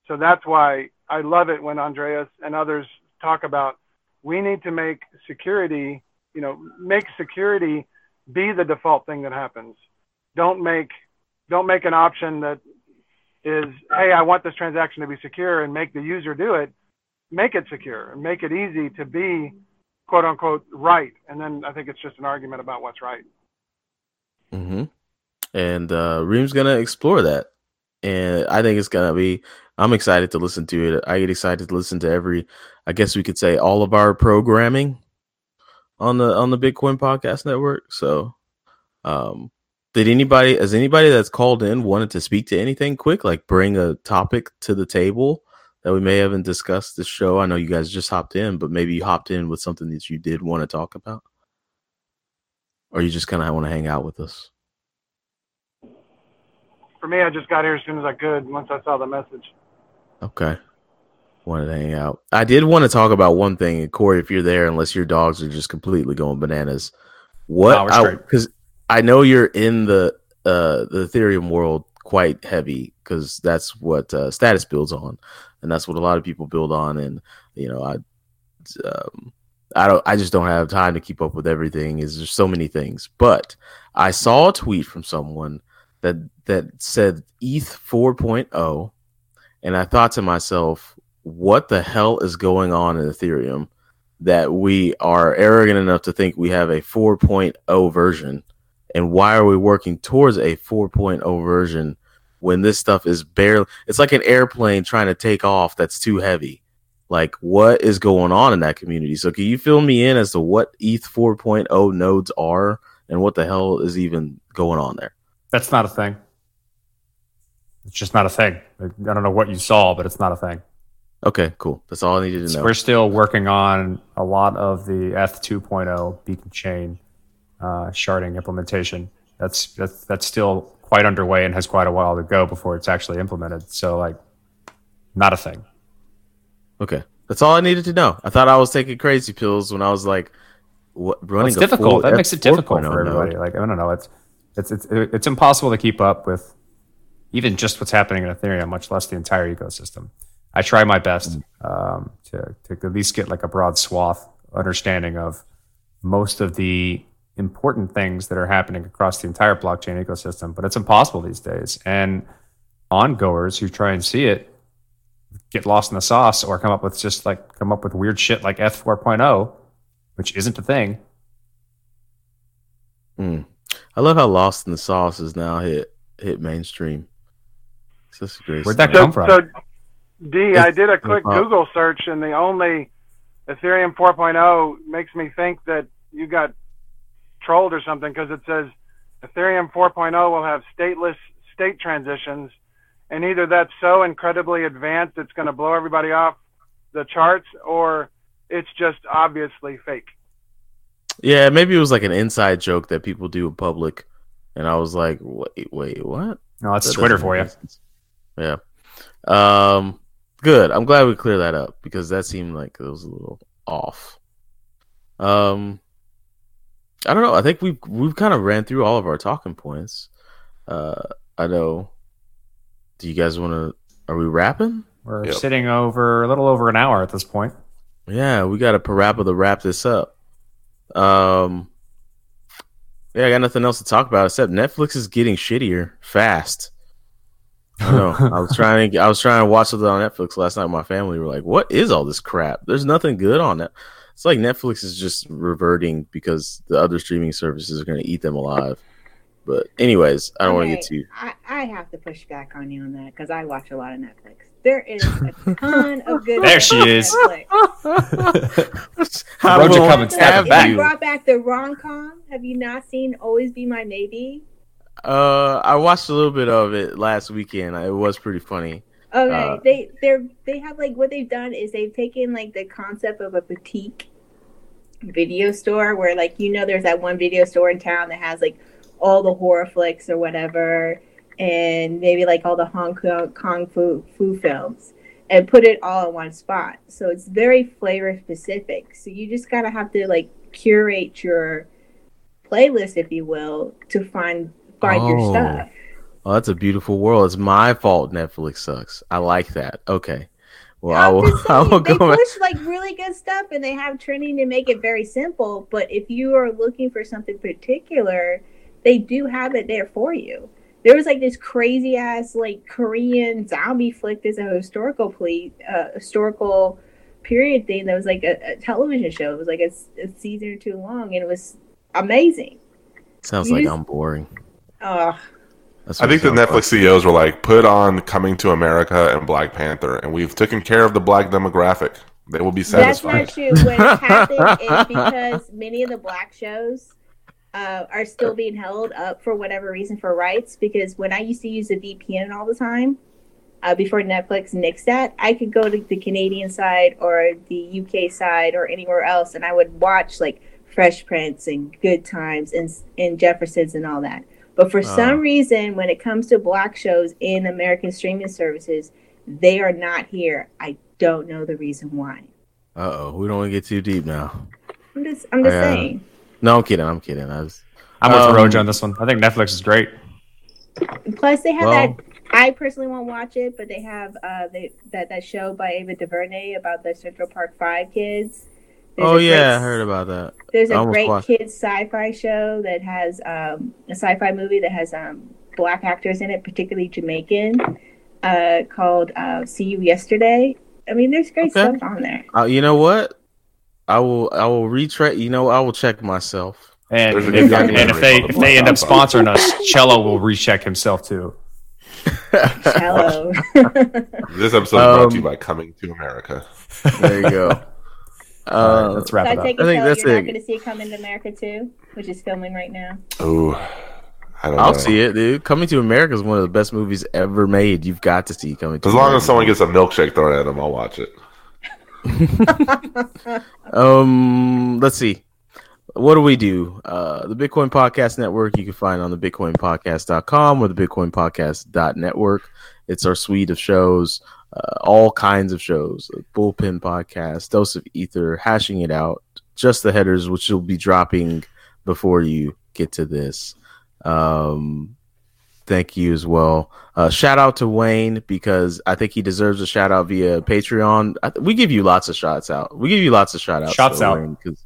Speaker 7: So that's why I love it when Andreas and others talk about we need to make security, you know, make security be the default thing that happens. Don't make don't make an option that is, hey, I want this transaction to be secure and make the user do it make it secure and make it easy to be quote unquote right. And then I think it's just an argument about what's right.
Speaker 4: Mm-hmm. And uh, Reem's gonna explore that, and I think it's gonna be. I'm excited to listen to it. I get excited to listen to every. I guess we could say all of our programming on the on the Bitcoin Podcast Network. So, um, did anybody, has anybody that's called in wanted to speak to anything quick, like bring a topic to the table? that we may haven't discussed this show? I know you guys just hopped in, but maybe you hopped in with something that you did want to talk about, or you just kind of want to hang out with us.
Speaker 7: For me, I just got here as soon as I could once I saw the message.
Speaker 4: Okay. wanted to hang out. I did want to talk about one thing, and Corey, if you're there, unless your dogs are just completely going bananas, what?
Speaker 5: No, we're.
Speaker 4: Because I, know you're in the uh the Ethereum world quite heavy because that's what uh, status builds on, and that's what a lot of people build on. And you know, I um, I don't I just don't have time to keep up with everything. Is there's so many things, but I saw a tweet from someone that that said ETH 4.0, and I thought to myself, what the hell is going on in Ethereum that we are arrogant enough to think we have a 4.0 version? And why are we working towards a 4.0 version when this stuff is barely, it's like an airplane trying to take off that's too heavy? Like, what is going on in that community? So, can you fill me in as to what ETH 4.0 nodes are and what the hell is even going on there?
Speaker 5: That's not a thing. It's just not a thing. I don't know what you saw, but it's not a thing.
Speaker 4: Okay, cool. That's all I needed to
Speaker 5: So
Speaker 4: know.
Speaker 5: we're still working on a lot of the ETH 2.0 beacon chain uh, sharding implementation. That's, that's that's still quite underway and has quite a while to go before it's actually implemented. So like, not a thing.
Speaker 4: Okay, that's all I needed to know. I thought I was taking crazy pills when I was like, what,
Speaker 5: Well,
Speaker 4: running
Speaker 5: it's
Speaker 4: a
Speaker 5: difficult.
Speaker 4: full
Speaker 5: That makes it difficult
Speaker 4: ETH 4.0
Speaker 5: for everybody.
Speaker 4: node.
Speaker 5: Like I don't know. It's it's it's it's impossible to keep up with even just what's happening in Ethereum, much less the entire ecosystem. I try my best um, to to at least get like a broad swath understanding of most of the important things that are happening across the entire blockchain ecosystem, but it's impossible these days. And ongoers who try and see it get lost in the sauce or come up with just like come up with weird shit like ETH 4.0, which isn't a thing.
Speaker 4: Mm. I love how Lost in the Sauce is now hit hit mainstream. It's just great.
Speaker 5: Where'd that
Speaker 4: stuff.
Speaker 7: So,
Speaker 5: come from?
Speaker 7: so D, I
Speaker 4: It's-
Speaker 7: did a quick Google search, and the only Ethereum 4.0 makes me think that you got trolled or something because it says Ethereum 4.0 will have stateless state transitions, and either that's so incredibly advanced it's going to blow everybody off the charts, or it's just obviously fake.
Speaker 4: Yeah, maybe it was like an inside joke that people do in public, and I was like, wait, wait, what?
Speaker 5: No, that's
Speaker 4: That
Speaker 5: Twitter for you.
Speaker 4: sense. Yeah. Um. Good. I'm glad we cleared that up because that seemed like it was a little off. Um. I don't know. I think we've we've kind of ran through all of our talking points. Uh, I know. Do you guys want to? Are we wrapping?
Speaker 5: We're
Speaker 3: Yep.
Speaker 5: sitting over a little over an hour at this point.
Speaker 4: Yeah, we got a parappa to wrap this up. Um, yeah, I got nothing else to talk about except Netflix is getting shittier fast. I know. I was trying to. I was trying to watch something on Netflix last night. My family were like, "What is all this crap? There's nothing good on it." It's like Netflix is just reverting because the other streaming services are going to eat them alive. But anyways, I don't want to get
Speaker 8: Okay,
Speaker 4: too.
Speaker 8: I, I have to push back on you on that because I watch a lot of Netflix. There is a ton of good.
Speaker 5: There she is.
Speaker 8: Netflix.
Speaker 4: How
Speaker 5: roads coming,
Speaker 4: I
Speaker 5: snap
Speaker 4: have
Speaker 5: back.
Speaker 4: You?
Speaker 8: brought back the rom com. Have you not seen Always Be My Maybe?
Speaker 4: Uh, I watched a little bit of it last weekend. It was pretty funny.
Speaker 8: Okay,
Speaker 4: Uh,
Speaker 8: they they're they have like what they've done is they've taken like the concept of a boutique video store where like you know there's that one video store in town that has like all the horror flicks or whatever and maybe like all the Hong Kong kung fu fu films and put it all in one spot. So it's very flavor specific. So you just gotta have to like curate your playlist, if you will, to find find your
Speaker 4: Oh.
Speaker 8: stuff.
Speaker 4: Oh, that's a beautiful world. It's my fault Netflix sucks. I like that. Okay. Well, I
Speaker 8: I'm
Speaker 4: will.
Speaker 8: just
Speaker 4: I
Speaker 8: saying,
Speaker 4: will
Speaker 8: they
Speaker 4: go.
Speaker 8: push like really good stuff and they have training to make it very simple. But if you are looking for something particular, they do have it there for you. There was like this crazy ass like Korean zombie flick. There's a historical ple- uh, historical period thing that was like a, a television show. It was like a, s- a season or two long, and it was amazing.
Speaker 4: Sounds
Speaker 8: you
Speaker 4: like
Speaker 8: just-
Speaker 4: I'm boring.
Speaker 8: Oh,
Speaker 3: I think the
Speaker 4: sounds
Speaker 3: Netflix CEOs were like, put on Coming to America and Black Panther, and we've taken care of the black demographic. They will be
Speaker 8: That's
Speaker 3: satisfied.
Speaker 8: not true. What happened is because many of the black shows uh, are still being held up for whatever reason for rights. Because when I used to use a VPN all the time uh, before Netflix nixed that, I could go to the Canadian side or the UK side or anywhere else, and I would watch like Fresh Prince and Good Times and and Jeffersons and all that. But for
Speaker 4: Oh.
Speaker 8: some reason, when it comes to black shows in American streaming services, they are not here. I don't know the reason why.
Speaker 4: Uh oh, we don't want to get too deep now.
Speaker 8: I'm just, I'm just
Speaker 4: I, uh,
Speaker 8: saying.
Speaker 4: No, I'm kidding. I'm kidding. I was.
Speaker 5: I'm with
Speaker 4: Um,
Speaker 5: Roja on this one. I think Netflix is great.
Speaker 8: Plus, they have
Speaker 4: Well-
Speaker 8: that. I personally won't watch it, but they have uh they, that that show by Ava DuVernay about the Central Park Five kids. There's
Speaker 4: Oh
Speaker 8: a
Speaker 4: yeah, I heard about that.
Speaker 8: There's a great
Speaker 4: watched-
Speaker 8: kids sci-fi show that has um, a sci-fi movie that has um, black actors in it, particularly Jamaican, uh, called uh, "See You Yesterday." I mean, there's great
Speaker 4: Okay.
Speaker 8: stuff on there.
Speaker 4: Uh, you know what? I will. I will retrace. You know, I will check myself.
Speaker 5: And if, and if they
Speaker 3: documentary
Speaker 5: if they end up sponsoring us, Cello will recheck himself too.
Speaker 8: Hello.
Speaker 3: This episode is brought to you
Speaker 4: Um,
Speaker 3: by Coming to America.
Speaker 4: There you go.
Speaker 5: All right,
Speaker 4: Uh,
Speaker 5: let's wrap
Speaker 8: I
Speaker 5: it up.
Speaker 8: take
Speaker 4: I think
Speaker 8: Kelly,
Speaker 4: that's
Speaker 8: you're not
Speaker 4: it.
Speaker 8: going to see it coming to America too, which is filming right now.
Speaker 3: Oh, I don't
Speaker 4: I'll
Speaker 3: know.
Speaker 4: see it, dude. Coming to America is one of the best movies ever made. You've got to see Coming to
Speaker 3: As long
Speaker 4: America.
Speaker 3: as someone gets a milkshake thrown at them, I'll watch it.
Speaker 4: Um, let's see. What do we do? Uh, the Bitcoin Podcast Network you can find on the bitcoinpodcast.com or the bitcoinpodcast.network. It's our suite of shows, uh, all kinds of shows, like Bullpen Podcast, Dose of Ether, Hashing It Out, just the headers, which will be dropping before you get to this. Um, thank you as well. Uh, shout out to Wayne because I think he deserves a shout out via Patreon. I th- we give you lots of shots out. We give you lots of shout outs.
Speaker 5: Shots out.
Speaker 4: because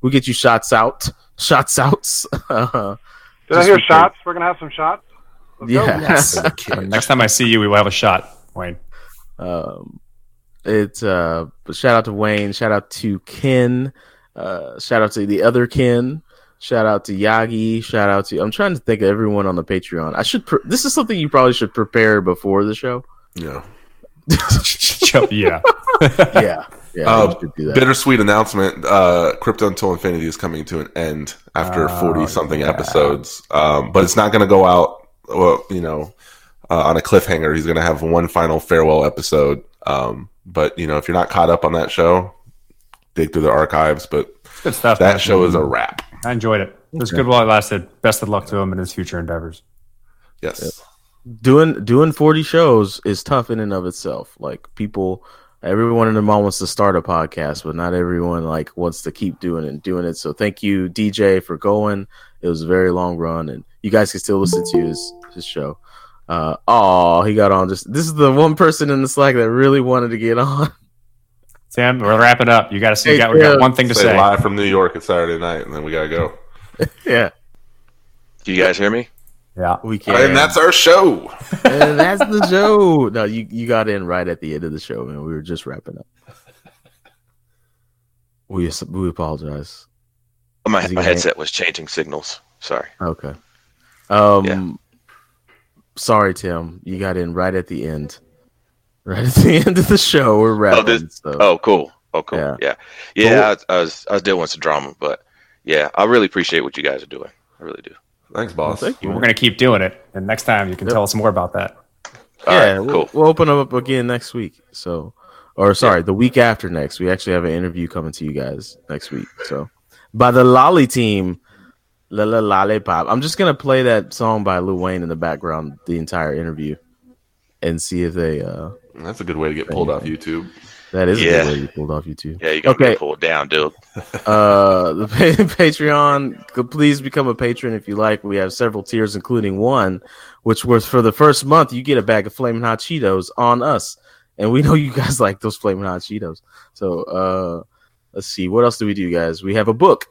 Speaker 4: we get you shots out, shots outs. Uh,
Speaker 7: Did I hear
Speaker 4: because-
Speaker 7: shots? We're gonna have some shots. Let's
Speaker 4: yeah.
Speaker 5: Uh, Next time I see you, we will have a shot, Wayne.
Speaker 4: um, it's uh, shout out to Wayne. Shout out to Ken. Uh, shout out to the other Ken. Shout out to Yagi. Shout out to. I'm trying to think of everyone on the Patreon. I should. Pre- this is something you probably should prepare before the show.
Speaker 3: Yeah.
Speaker 5: yeah.
Speaker 4: yeah, yeah.
Speaker 3: Uh,
Speaker 4: you should do that.
Speaker 3: Bittersweet announcement: uh, Crypto Until Infinity is coming to an end after
Speaker 5: Oh,
Speaker 3: forty something
Speaker 5: yeah.
Speaker 3: episodes. Um, but it's not going to go out, well, you know, uh, on a cliffhanger. He's going to have one final farewell episode. Um, but you know, if you're not caught up on that show, dig through the archives. But
Speaker 5: Good stuff.
Speaker 3: that
Speaker 5: man.
Speaker 3: show is a wrap.
Speaker 5: I enjoyed it. It was good while it lasted. Best of luck to him in his future endeavors.
Speaker 3: Yes.
Speaker 4: doing doing 40 shows is tough in and of itself like people everyone in the mom wants to start a podcast but not everyone like wants to keep doing it and doing it so thank you dj for going it was a very long run and you guys can still listen to his his show uh oh he got on just this is the one person in the slack that really wanted to get on
Speaker 5: Sam, we're wrapping up. You got to see.
Speaker 4: Hey,
Speaker 5: we got, we got one thing to
Speaker 3: Say
Speaker 5: say.
Speaker 3: live from New York. It's Saturday night, and then we gotta go.
Speaker 4: yeah
Speaker 9: Do you guys hear me?
Speaker 5: Yeah.
Speaker 4: we can
Speaker 3: And that's our show.
Speaker 4: and that's the show no you you got in right at the end of the show man we were just wrapping up we we apologize
Speaker 9: My, my
Speaker 4: gonna-
Speaker 9: headset was changing signals. Sorry.
Speaker 4: Okay. Um
Speaker 9: Yeah.
Speaker 4: sorry, Tim. You got in right at the end. Right at the end of the show. We're wrapping.
Speaker 9: this-
Speaker 4: so.
Speaker 9: Oh, cool. Oh, cool.
Speaker 4: Yeah.
Speaker 9: Yeah. Yeah. I, I was I was dealing with some drama, but yeah, I really appreciate what you guys are doing. I really do.
Speaker 3: Thanks, boss.
Speaker 4: thank you.
Speaker 5: We're gonna keep doing it, and next time you can
Speaker 4: Yep.
Speaker 5: tell us more about that.
Speaker 9: All
Speaker 4: yeah,
Speaker 9: right,
Speaker 4: we'll,
Speaker 9: cool.
Speaker 4: we'll open up again next week. So, or sorry, the week after next. We actually have an interview coming to you guys next week. So, by the Lolly Team, La La Lollipop. I'm just gonna play that song by Lil Wayne in the background the entire interview, and see if they. uh
Speaker 3: That's a good way to get pulled off YouTube.
Speaker 4: That is a
Speaker 9: Yeah.
Speaker 4: good way you pulled off YouTube.
Speaker 9: Yeah, you're gonna
Speaker 4: Okay.
Speaker 9: get pulled down, dude.
Speaker 4: uh the pa- patreon please become a patron if you like we have several tiers including one which was for the first month you get a bag of flaming hot cheetos on us and we know you guys like those flaming hot cheetos so uh let's see what else do we do guys we have a book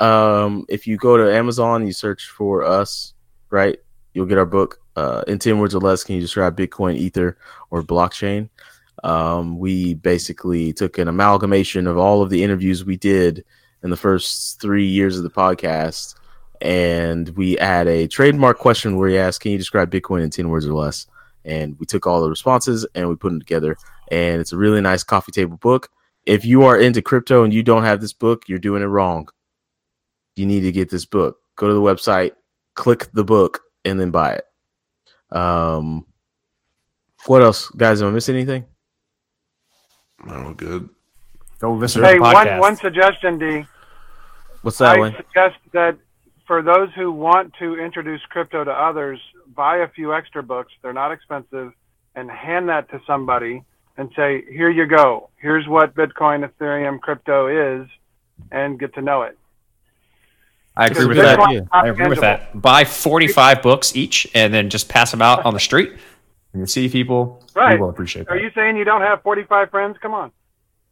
Speaker 4: um if you go to amazon you search for us right you'll get our book uh in 10 words or less can you describe bitcoin ether or blockchain um, we basically took an amalgamation of all of the interviews we did in the first three years of the podcast, and we add a trademark question where we ask, "Can you describe Bitcoin in ten words or less?" And we took all the responses and we put them together, and it's a really nice coffee table book. If you are into crypto and you don't have this book, you're doing it wrong. You need to get this book. Go to the website, click the book, and then buy it. Um, what else, guys? Am I missing anything?
Speaker 3: Oh, good.
Speaker 5: Go listen
Speaker 7: Hey,
Speaker 5: to the
Speaker 7: one
Speaker 5: podcast.
Speaker 7: one suggestion, D.
Speaker 4: What's that one?
Speaker 7: I
Speaker 4: one?
Speaker 7: suggest that for those who want to introduce crypto to others, buy a few extra books. They're not expensive, and hand that to somebody and say, here you go. Here's what Bitcoin, Ethereum, crypto is, and get to know it.
Speaker 5: I agree with that.
Speaker 4: idea.
Speaker 5: I agree with that. Buy 45 books each and then just pass them out on the street. And you see people
Speaker 7: Right.
Speaker 5: who will appreciate it.
Speaker 7: Are
Speaker 5: that.
Speaker 7: you saying you don't have 45 friends? Come on.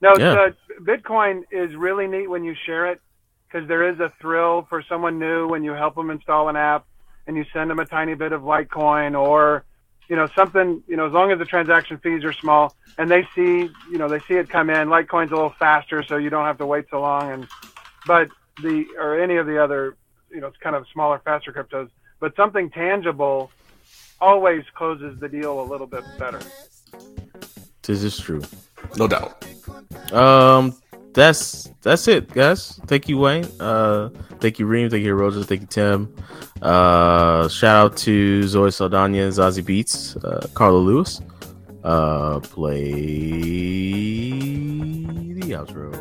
Speaker 7: No,
Speaker 4: Yeah.
Speaker 7: uh, Bitcoin is really neat when you share it because there is a thrill for someone new when you help them install an app and you send them a tiny bit of Litecoin or, you know, something, you know, as long as the transaction fees are small and they see, you know, they see it come in. Litecoin's a little faster so you don't have to wait so long. And, but the, or any of the other, you know, it's kind of smaller, faster cryptos, but something tangible always closes the deal a little bit better.
Speaker 4: This is true.
Speaker 3: No doubt.
Speaker 4: Um, that's that's it, guys. Thank you, Wayne. Uh, thank you, Reem. Thank you, Roger. Thank you, Tim. Uh, shout out to Zoe Saldana, Zazie Beetz, uh, Carla Lewis. Uh, play the outro.